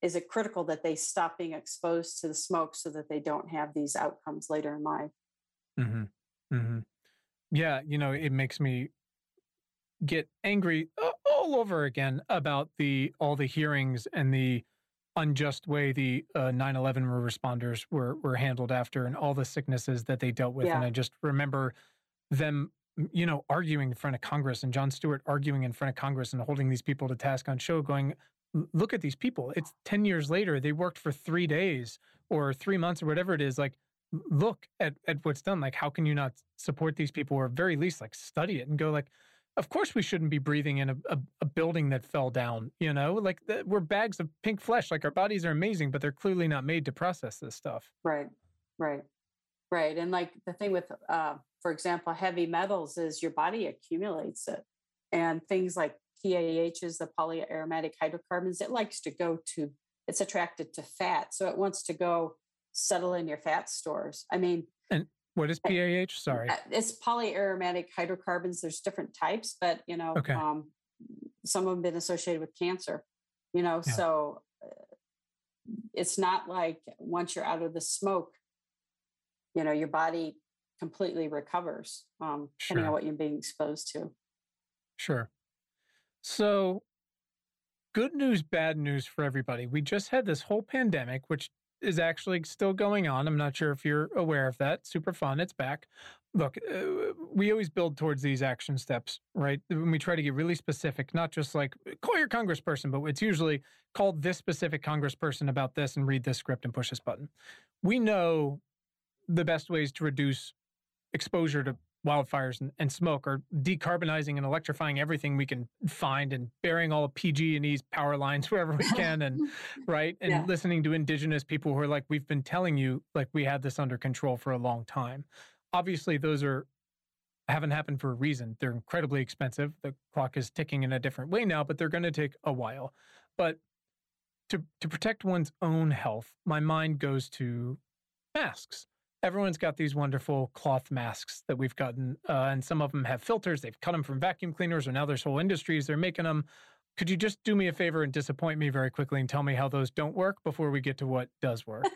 is it critical that they stop being exposed to the smoke so that they don't have these outcomes later in life. Mm-hmm. Mm-hmm. Yeah, you know, it makes me get angry all over again about the all the hearings and the unjust way the uh, 9/11 responders were were handled after and all the sicknesses that they dealt with. Yeah. and I just remember them you know arguing in front of Congress and Jon Stewart arguing in front of Congress and holding these people to task on show going look at these people. It's 10 years later. They worked for 3 days or 3 months or whatever it is. Like look at at what's done. Like how can you not support these people or very least like study it and go like of course we shouldn't be breathing in a, a, a building that fell down you know like the, we're bags of pink flesh like our bodies are amazing but they're clearly not made to process this stuff right right right and like the thing with uh, for example heavy metals is your body accumulates it and things like PAHs, the polyaromatic hydrocarbons, it likes to go to, it's attracted to fat. So it wants to go settle in your fat stores. I mean, and what is PAH? Sorry. Uh, it's polyaromatic hydrocarbons. There's different types, but you know, okay. um, some of them been associated with cancer, you know, yeah. so uh, it's not like once you're out of the smoke, you know, your body completely recovers, um, depending sure. on what you're being exposed to. Sure. So, good news, bad news for everybody. We just had this whole pandemic, which is actually still going on. I'm not sure if you're aware of that. Super fun. It's back. Look, uh, we always build towards these action steps, right? When we try to get really specific, not just like call your congressperson, but it's usually call this specific congressperson about this and read this script and push this button. We know the best ways to reduce exposure to wildfires and, and, smoke or decarbonizing and electrifying everything we can find and burying all the PG and E's power lines wherever we can and right and yeah. listening to indigenous people who are like we've been telling you like we had this under control for a long time. Obviously those are haven't happened for a reason. They're incredibly expensive. The clock is ticking in a different way now, but they're going to take a while. But to to protect one's own health, my mind goes to masks everyone's got these wonderful cloth masks that we've gotten, uh, and some of them have filters. They've cut them from vacuum cleaners, or now there's whole industries they're making them. Could you just do me a favor and disappoint me very quickly and tell me how those don't work before we get to what does work?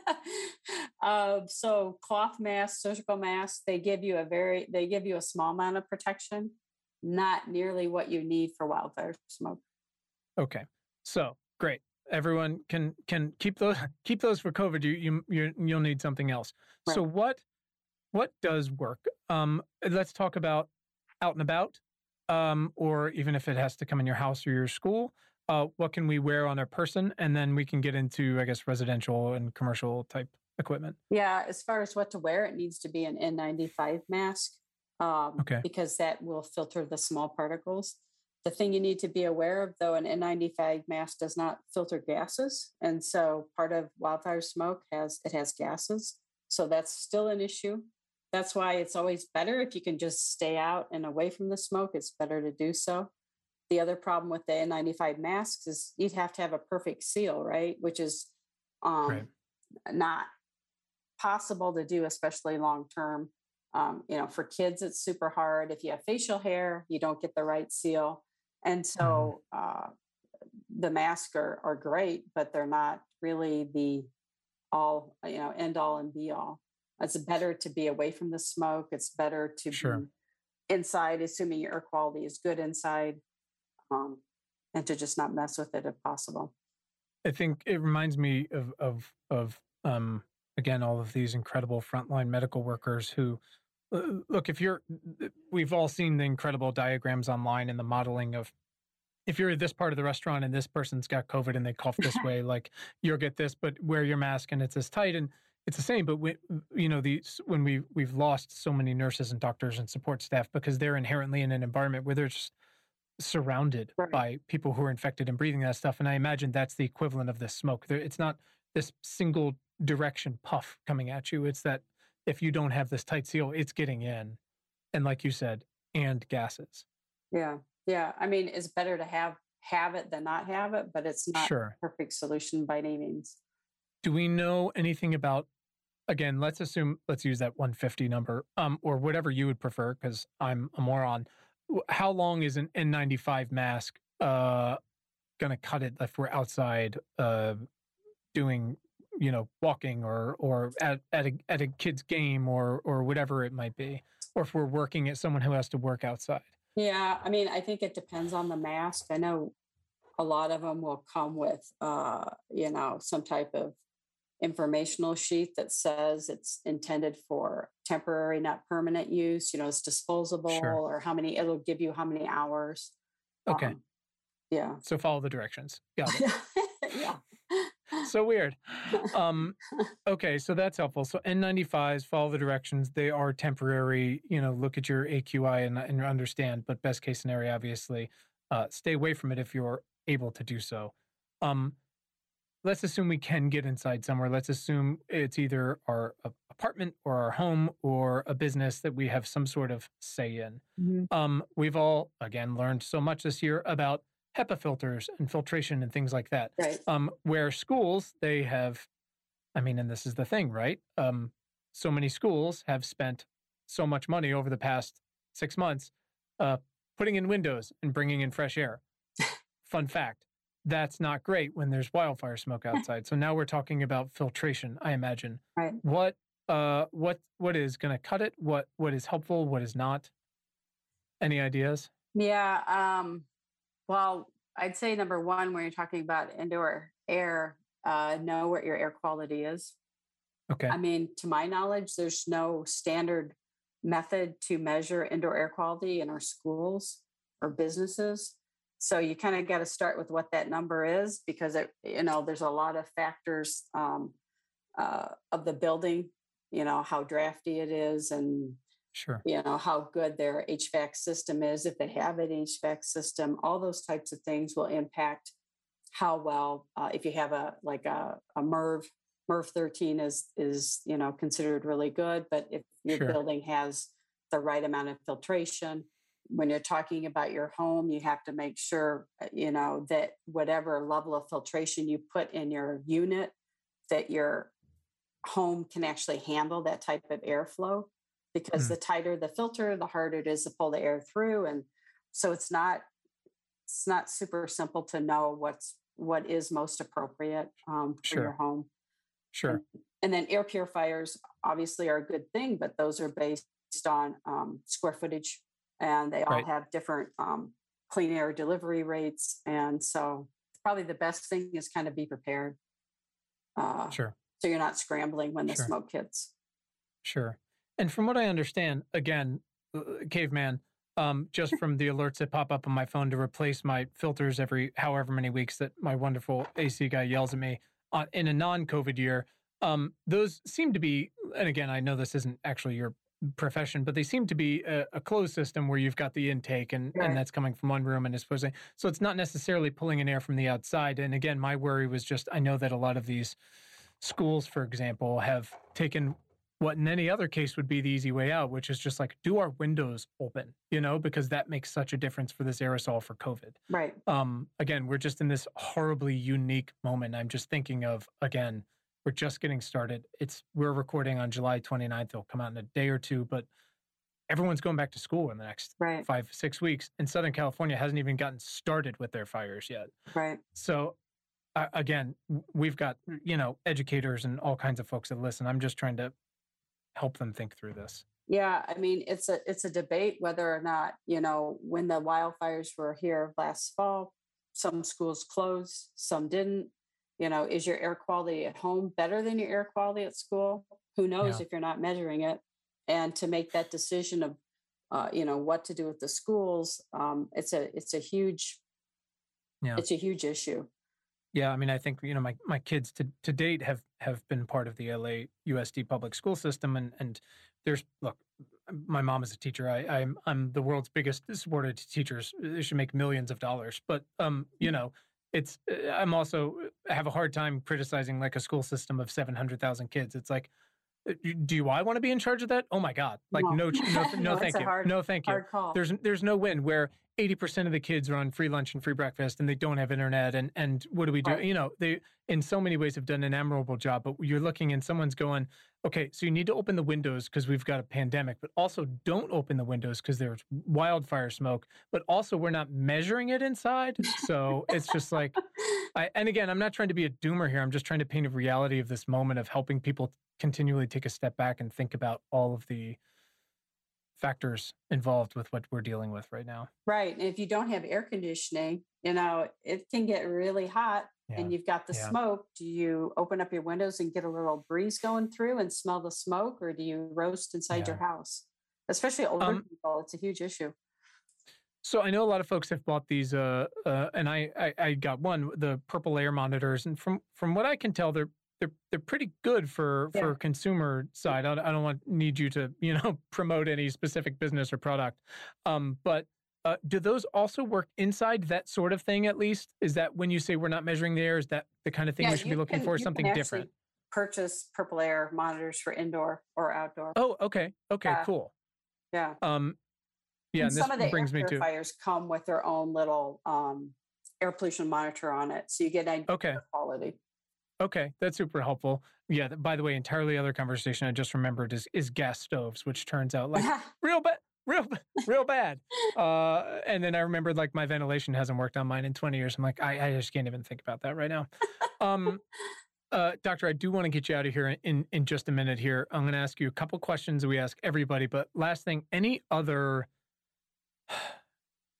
uh, so cloth masks, surgical masks, they give you a very they give you a small amount of protection, not nearly what you need for wildfire smoke. Okay, so great everyone can can keep those keep those for COVID. You you you you'll need something else. Right. So what what does work? Um, let's talk about out and about, um, or even if it has to come in your house or your school. Uh, what can we wear on our person, and then we can get into I guess residential and commercial type equipment. Yeah, as far as what to wear, it needs to be an N95 mask. Um, okay. Because that will filter the small particles. The thing you need to be aware of, though, an N95 mask does not filter gases, and so part of wildfire smoke has it has gases, so that's still an issue. That's why it's always better if you can just stay out and away from the smoke. It's better to do so. The other problem with the N95 masks is you'd have to have a perfect seal, right? Which is um, right. not possible to do, especially long term. Um, you know, for kids, it's super hard. If you have facial hair, you don't get the right seal. And mm-hmm. so uh, the masks are, are great, but they're not really the all, you know, end all and be all. It's better to be away from the smoke. It's better to sure. be inside, assuming your air quality is good inside, um, and to just not mess with it if possible. I think it reminds me of of of um, again all of these incredible frontline medical workers who uh, Uh, look, if you're, uh, we've all seen the incredible diagrams online and the modeling of if you're at this part of the restaurant and this person's got COVID and they cough this way, like you'll get this, but wear your mask and it's as tight and it's the same. But we, you know, the when we we've lost so many nurses and doctors and support staff because they're inherently in an environment where they're just surrounded right. by people who are infected and breathing that stuff. And I imagine that's the equivalent of this smoke. It's not this single direction puff coming at you. It's that if you don't have this tight seal, it's getting in. And like you said, and gases. Yeah. Yeah. I mean, it's better to have have it than not have it, but it's not sure. a perfect solution by any means. Do we know anything about again, let's assume let's use that 150 number, um, or whatever you would prefer, because I'm a moron. how long is an N95 mask uh, going to cut it if we're outside uh, doing, you know, walking or or at at a at a kid's game or or whatever it might be, or if we're working at someone who has to work outside? Yeah, I mean, I think it depends on the mask. I know a lot of them will come with, uh, you know, some type of informational sheet that says it's intended for temporary, not permanent use. You know, it's disposable, Sure. or how many. It'll give you how many hours. Okay. Um, yeah. So follow the directions. Got it. yeah. So weird. Um, okay, so that's helpful. So N95s, follow the directions. They are temporary. You know, look at your AQI and, and understand. But best case scenario, obviously, uh, stay away from it if you're able to do so. Um, let's assume we can get inside somewhere. Let's assume it's either our apartment or our home or a business that we have some sort of say in. Mhm. Um, we've all again learned so much this year about HEPA filters and filtration and things like that Right. um, where schools they have i mean and this is the thing right? Um, so many schools have spent so much money over the past six months uh, putting in windows and bringing in fresh air. Fun fact that's not great when there's wildfire smoke outside. So now we're talking about filtration i imagine. Right. what uh what what is going to cut it? What what is helpful? What is not? Any ideas? Yeah. Um, well, I'd say number one, when you're talking about indoor air, uh, know what your air quality is. okay I mean, to my knowledge, there's no standard method to measure indoor air quality in our schools or businesses. So you kind of got to start with what that number is because it, you know, there's a lot of factors um, uh, of the building, you know, how drafty it is and sure you know how good their HVAC system is if they have an HVAC system all those types of things will impact how well uh, if you have a like a, a MERV MERV 13 is is you know considered really good but if your Sure. building has the right amount of filtration when you're talking about your home you have to make sure uh, you know that whatever level of filtration you put in your unit that your home can actually handle that type of airflow because Mm. the tighter the filter the harder it is to pull the air through and so it's not it's not super simple to know what's what is most appropriate um, for Sure. your home sure and then air purifiers obviously are a good thing but those are based on um, square footage and they all Right. have different um, clean air delivery rates and so probably the best thing is kind of be prepared uh, sure so you're not scrambling when the Sure. smoke hits Sure. And from what I understand, again, uh, caveman, um, just from the alerts that pop up on my phone to replace my filters every however many weeks that my wonderful AC guy yells at me uh, in a non-COVID year, um, those seem to be. And again, I know this isn't actually your profession, but they seem to be a, a closed system where you've got the intake and, Right. and that's coming from one room and is supposed to. So it's not necessarily pulling in air from the outside. And again, my worry was just I know that a lot of these schools, for example, have taken what in any other case would be the easy way out, which is just like, do our windows open, you know, because that makes such a difference for this aerosol for COVID. right Um, again, we're just in this horribly unique moment. I'm just thinking of, again, we're just getting started. It's, we're recording on July 29th. It'll come out in a day or two, but everyone's going back to school in the next right five, six weeks. And Southern California hasn't even gotten started with their fires yet. right So uh, again, we've got you know educators and all kinds of folks that listen. I'm just trying to help them think through this. Yeah, I mean it's a it's a debate whether or not you know when the wildfires were here last fall, some schools closed, some didn't. You know, is your air quality at home better than your air quality at school? Who knows Yeah. if you're not measuring it? And to make that decision of, uh, you know, what to do with the schools, um, it's a it's a huge, Yeah. it's a huge issue. Yeah, I mean, I think you know my my kids to to date have have been part of the LA USD public school system, and and there's look, my mom is a teacher. I I'm I'm the world's biggest supporter to teachers. They should make millions of dollars, but um, you know, it's I'm also I have a hard time criticizing like a school system of seven hundred thousand kids. It's like Uh, do I want to be in charge of that? Oh my God. Like, no, no, no, no thank you. Hard, no, thank you. There's, there's no win where 80% of the kids are on free lunch and free breakfast and they don't have internet. And, and what do we do? Right. You know, they, in so many ways, have done an admirable job, but you're looking and someone's going, okay, so you need to open the windows because we've got a pandemic, but also don't open the windows because there's wildfire smoke, but also we're not measuring it inside. So it's just like, I, and again, I'm not trying to be a doomer here. I'm just trying to paint a reality of this moment of helping people continually take a step back and think about all of the, factors involved with what we're dealing with right now. Right. And if you don't have air conditioning, you know, it can get really hot yeah. and you've got the yeah. smoke. Do you open up your windows and get a little breeze going through and smell the smoke, or do you roast inside yeah. your house? Especially older um, people, it's a huge issue. So I know a lot of folks have bought these, uh, uh, and I, I, I got one, the purple air monitors, and from from what I can tell, they're they're they're pretty good for yeah. for consumer side. I, I don't want need you to you know promote any specific business or product, um, but uh, do those also work inside that sort of thing? At least is that when you say we're not measuring the air, is that the kind of thing yeah, we should be looking can, for? Something different. Purchase purple air monitors for indoor or outdoor. Oh, okay, okay, cool. Yeah. Um, yeah, and, and some of the brings air purifiers to... come with their own little um, air pollution monitor on it, so you get an idea okay. quality. Okay, that's super helpful. Yeah. By the way, entirely other conversation I just remembered is is gas stoves, which turns out like real bad, real real bad. Uh, and then I remembered like my ventilation hasn't worked on mine in twenty years. I'm like, I, I just can't even think about that right now. Um, uh, doctor, I do want to get you out of here in in just a minute. Here, I'm going to ask you a couple questions that we ask everybody. But last thing, any other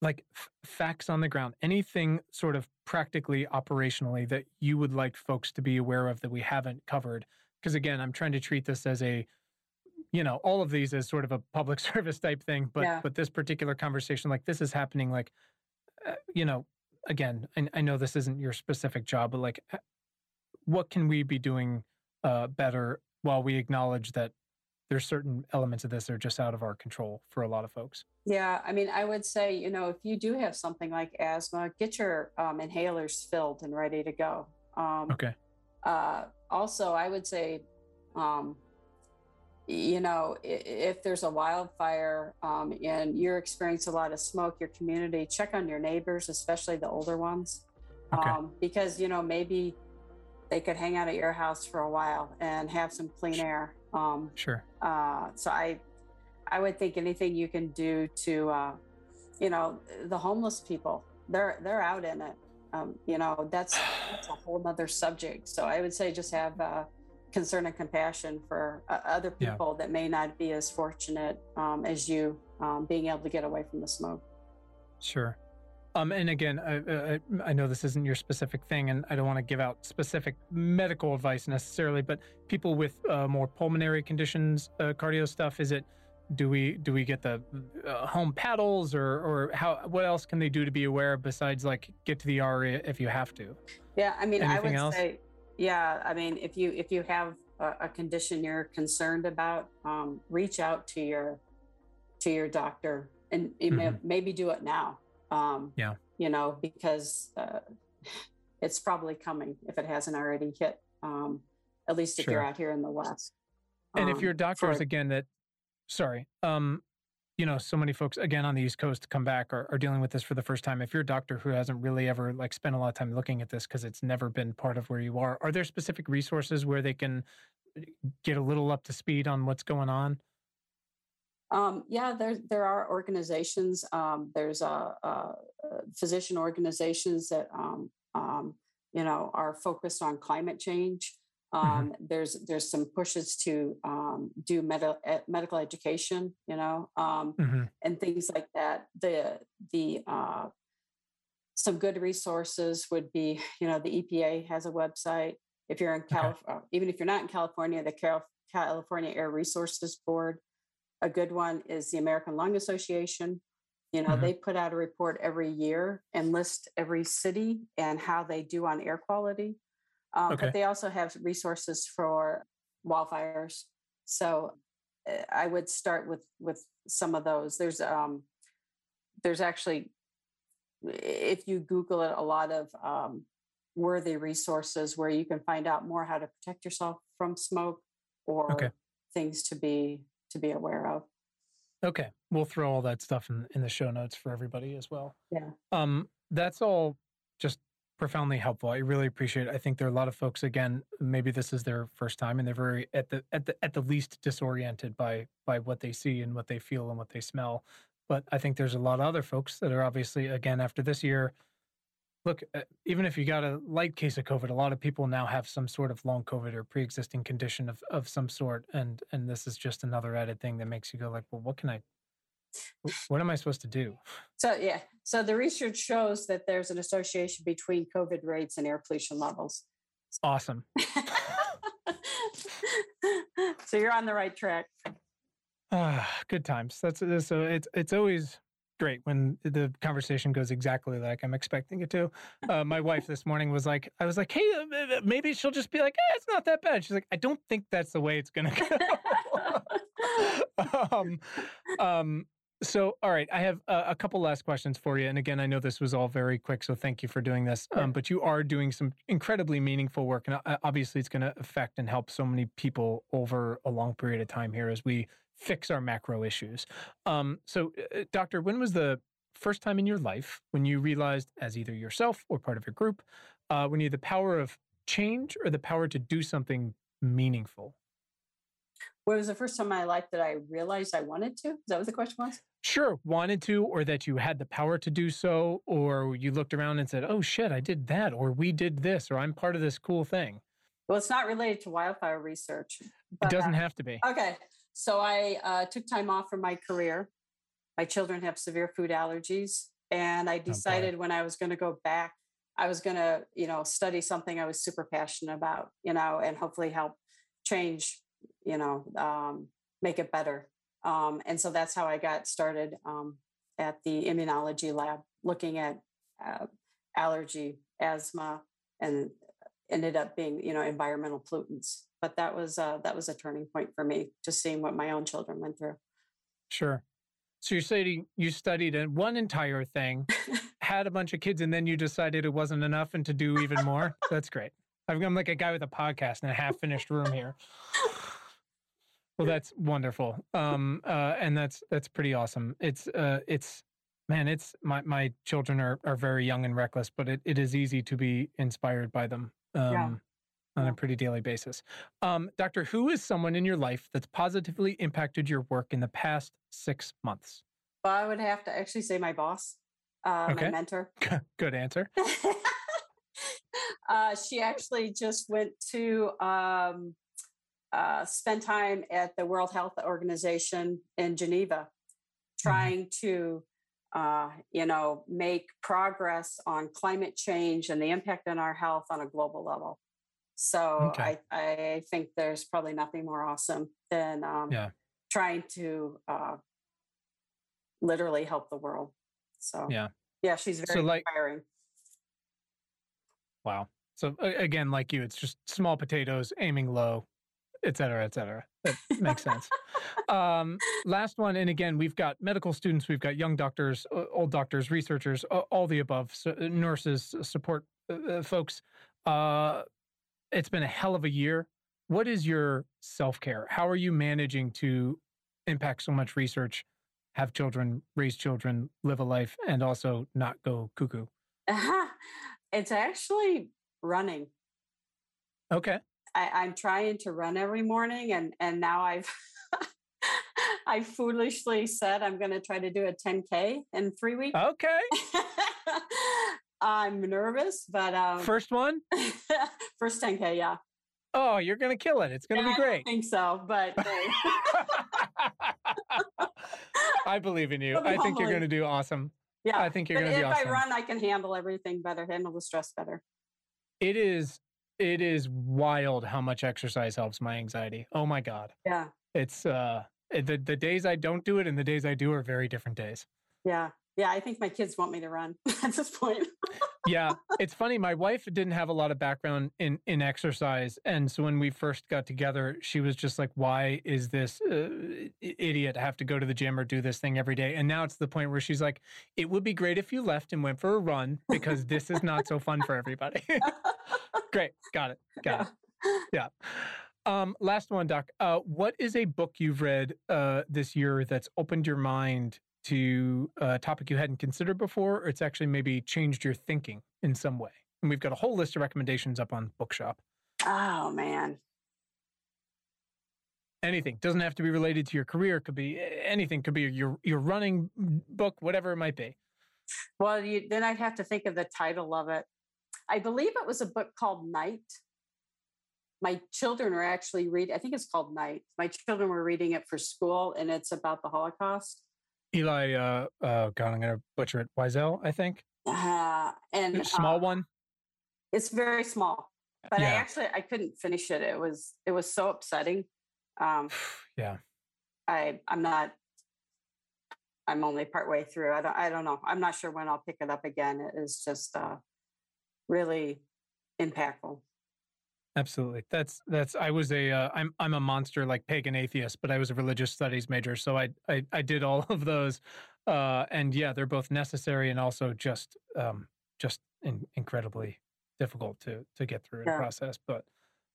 like f- facts on the ground, anything sort of practically operationally that you would like folks to be aware of that we haven't covered? Because again, I'm trying to treat this as a, you know, all of these as sort of a public service type thing, but yeah. but this particular conversation, like this is happening, like, uh, you know, again, I, I know this isn't your specific job, but like, uh, what can we be doing uh, better while we acknowledge that there's certain elements of this that are just out of our control for a lot of folks. Yeah, I mean, I would say, you know, if you do have something like asthma, get your um, inhalers filled and ready to go. Um, okay. Uh, also, I would say, um, you know, if there's a wildfire um, and you're experiencing a lot of smoke, your community, check on your neighbors, especially the older ones, okay. Um, because you know maybe they could hang out at your house for a while and have some clean air. Um, sure. Uh, so I, I would think anything you can do to, uh, you know, the homeless people, they're they're out in it. Um, you know, that's that's a whole other subject. So I would say just have uh, concern and compassion for uh, other people yeah. that may not be as fortunate um, as you, um, being able to get away from the smoke. Sure. Um, and again, I, I, know this isn't your specific thing, and I don't want to give out specific medical advice necessarily, but people with uh, more pulmonary conditions, uh, cardio stuff, is it? Do we do we get the uh, home paddles, or or how? What else can they do to be aware besides like get to the ER if you have to? Yeah, I mean, Anything I would else? say, yeah, I mean, if you if you have a, a condition you're concerned about, um, reach out to your to your doctor, and mm-hmm. may, maybe do it now um, yeah. You know, because uh, it's probably coming if it hasn't already hit. Um, at least if sure. you're out here in the West. And um, if your doctors, for, again, that, sorry, um, you know, so many folks again on the East Coast come back are, are, dealing with this for the first time. If you're a doctor who hasn't really ever like spent a lot of time looking at this because it's never been part of where you are, are there specific resources where they can get a little up to speed on what's going on? Um, yeah, there there are organizations. Um, there's a, physician organizations that um, um, you know are focused on climate change. Mm-hmm. Um, there's there's some pushes to um, do med- medical education, you know, mm-hmm. and things like that. The the uh, some good resources would be, you know, the EPA has a website. If you're in California, okay. even if you're not in California, the California Air Resources Board a good one is the American Lung Association. You know, mm-hmm. they put out a report every year and list every city and how they do on air quality. Um, okay. But they also have resources for wildfires. So uh, I would start with with some of those. There's um, there's actually, if you Google it, a lot of um, worthy resources where you can find out more how to protect yourself from smoke or okay things to be to be aware of. Okay, we'll throw all that stuff in in the show notes for everybody as well. Yeah. Um, that's all just profoundly helpful. I really appreciate it. I think there are a lot of folks again, maybe this is their first time and they're very at the at the at the least disoriented by by what they see and what they feel and what they smell. But I think there's a lot of other folks that are obviously again after this year look, uh, even if you got a light case of COVID, a lot of people now have some sort of long COVID or pre-existing condition of, of some sort, and and this is just another added thing that makes you go like, well, what can I, what am I supposed to do? So yeah, so the research shows that there's an association between COVID rates and air pollution levels. Awesome. so you're on the right track. Ah, good times. That's so. It's it's always great when the conversation goes exactly like I'm expecting it to. Uh, my wife this morning was like, I was like, hey, uh, maybe she'll just be like, eh, it's not that bad. She's like, I don't think that's the way it's going to go. um, um, so, all right, I have a, a, couple last questions for you. And again, I know this was all very quick, so thank you for doing this. Um, but you are doing some incredibly meaningful work, and uh, obviously, it's going to affect and help so many people over a long period of time here as we fix our macro issues. Um, so, uh, doctor, when was the first time in your life when you realized, as either yourself or part of your group, uh, when you had the power of change or the power to do something meaningful? When was the first time in my life that I realized I wanted to? Is that what the question was? Sure, wanted to, or that you had the power to do so, or you looked around and said, oh shit, I did that, or we did this, or I'm part of this cool thing. Well, it's not related to wildfire research. But, it doesn't uh, have to be. Okay. So I uh, took time off from my career. My children have severe food allergies, and I decided when I was going to go back, I was going to, you know, study something I was super passionate about, you know, and hopefully help change, you know, um, make it better. Um, and so that's how I got started um, at the immunology lab, looking at uh, allergy, asthma, and ended up being, you know, environmental pollutants but that was uh, that was a turning point for me, just seeing what my own children went through. Sure. So you're saying you studied one entire thing, had a bunch of kids, and then you decided it wasn't enough and to do even more. That's great. I'm like a guy with a podcast in a half finished room here. Well, that's wonderful. Um, uh, and that's that's pretty awesome. It's uh, it's man, it's my my children are are very young and reckless, but it, it is easy to be inspired by them. Um, yeah on a pretty daily basis. Um, doctor, who is someone in your life that's positively impacted your work in the past six months? Well, I would have to actually say my boss, uh, okay. my mentor. Good answer. uh, she actually just went to um, uh, spend time at the World Health Organization in Geneva, mm-hmm. trying mm-hmm. to uh, you know, make progress on climate change and the impact on our health on a global level. So okay. I, I think there's probably nothing more awesome than um, yeah. trying to uh, literally help the world. So yeah, yeah, she's very so like, inspiring. Wow. So again, like you, it's just small potatoes, aiming low, et cetera, et cetera. That makes sense. Um, last one, and again, we've got medical students, we've got young doctors, old doctors, researchers, all the above, so nurses, support uh, uh folks. Uh, it's been a hell of a year. What is your self care? How are you managing to impact so much research, have children, raise children, live a life, and also not go cuckoo? Uh-huh. It's actually running. Okay. I, am trying to run every morning, and and now I've I foolishly said I'm going to try to do a 10k in three weeks. Okay. I'm nervous, but um, first one, first 10k, yeah. Oh, you're gonna kill it! It's gonna yeah, be great. I think so, but I believe in you. I think you're gonna do awesome. Yeah, I think you're gonna be awesome. If I run, I can handle everything better, handle the stress better. It is. It is wild how much exercise helps my anxiety. Oh my god. Yeah. It's uh the the days I don't do it and the days I do are very different days. Yeah yeah, I think my kids want me to run at this point. yeah, it's funny. My wife didn't have a lot of background in in exercise, and so when we first got together, she was just like, "Why is this uh, idiot have to go to the gym or do this thing every day?" And now it's the point where she's like, "It would be great if you left and went for a run because this is not so fun for everybody." great, got it, got yeah. it. Yeah. Um, last one, Doc. Uh, what is a book you've read uh, this year that's opened your mind to a topic you hadn't considered before, or it's actually maybe changed your thinking in some way? And we've got a whole list of recommendations up on Bookshop. Oh man. Anything doesn't have to be related to your career. Could be eh, anything. Could be your your running book, whatever it might be. Well, you, then I'd have to think of the title of it. I believe it was a book called Night. My children are actually reading. I think it's called Night. My children were reading it for school, and it's about the Holocaust. Elie, uh, uh, God, I'm going to butcher it. Wiesel, I think. Uh, and A small uh, one. It's very small, but I actually I couldn't finish it. It was it was so upsetting. Um, Yeah. I I'm not. I'm only partway through. I don't I don't know. I'm not sure when I'll pick it up again. It is just uh, really impactful. Absolutely. That's that's. I was a. Uh, I'm I'm a monster like pagan atheist, but I was a religious studies major, so I I, I did all of those, uh, and yeah, they're both necessary and also just um just in, incredibly difficult to to get through and Yeah. process. But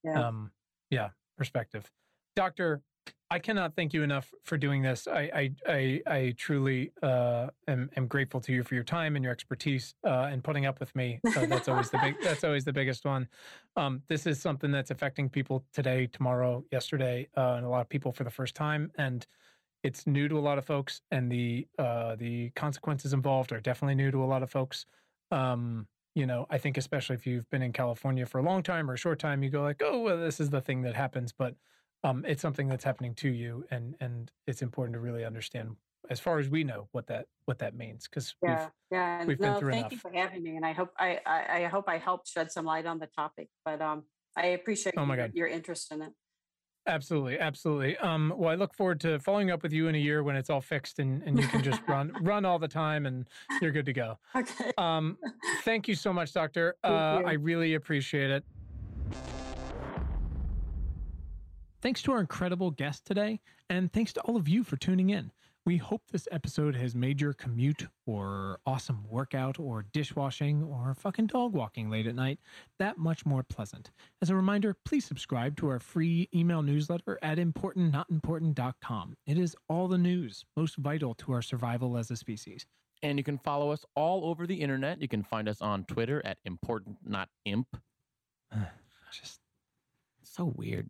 Yeah. um yeah, perspective, Doctor. I cannot thank you enough for doing this. I I I, I truly uh, am am grateful to you for your time and your expertise uh, and putting up with me. That's always the big. That's always the biggest one. Um, this is something that's affecting people today, tomorrow, yesterday, uh, and a lot of people for the first time. And it's new to a lot of folks, and the uh, the consequences involved are definitely new to a lot of folks. Um, you know, I think especially if you've been in California for a long time or a short time, you go like, "Oh, well, this is the thing that happens," but um, it's something that's happening to you, and and it's important to really understand, as far as we know, what that what that means, because Yeah, yeah. we've been no, through thank you enough. for having me, and I hope I, I I hope I helped shed some light on the topic. But um, I appreciate Oh my your, God. your interest in it. Absolutely, absolutely. Um, well, I look forward to following up with you in a year when it's all fixed and, and you can just run run all the time and you're good to go. Okay. Um, thank you so much, Doctor. Uh. I really appreciate it. Thanks to our incredible guest today, and thanks to all of you for tuning in. We hope this episode has made your commute or awesome workout or dishwashing or fucking dog walking late at night that much more pleasant. As a reminder, please subscribe to our free email newsletter at importantnotimportant.com. It is all the news most vital to our survival as a species. And you can follow us all over the internet. You can find us on Twitter at important not imp. Just So weird.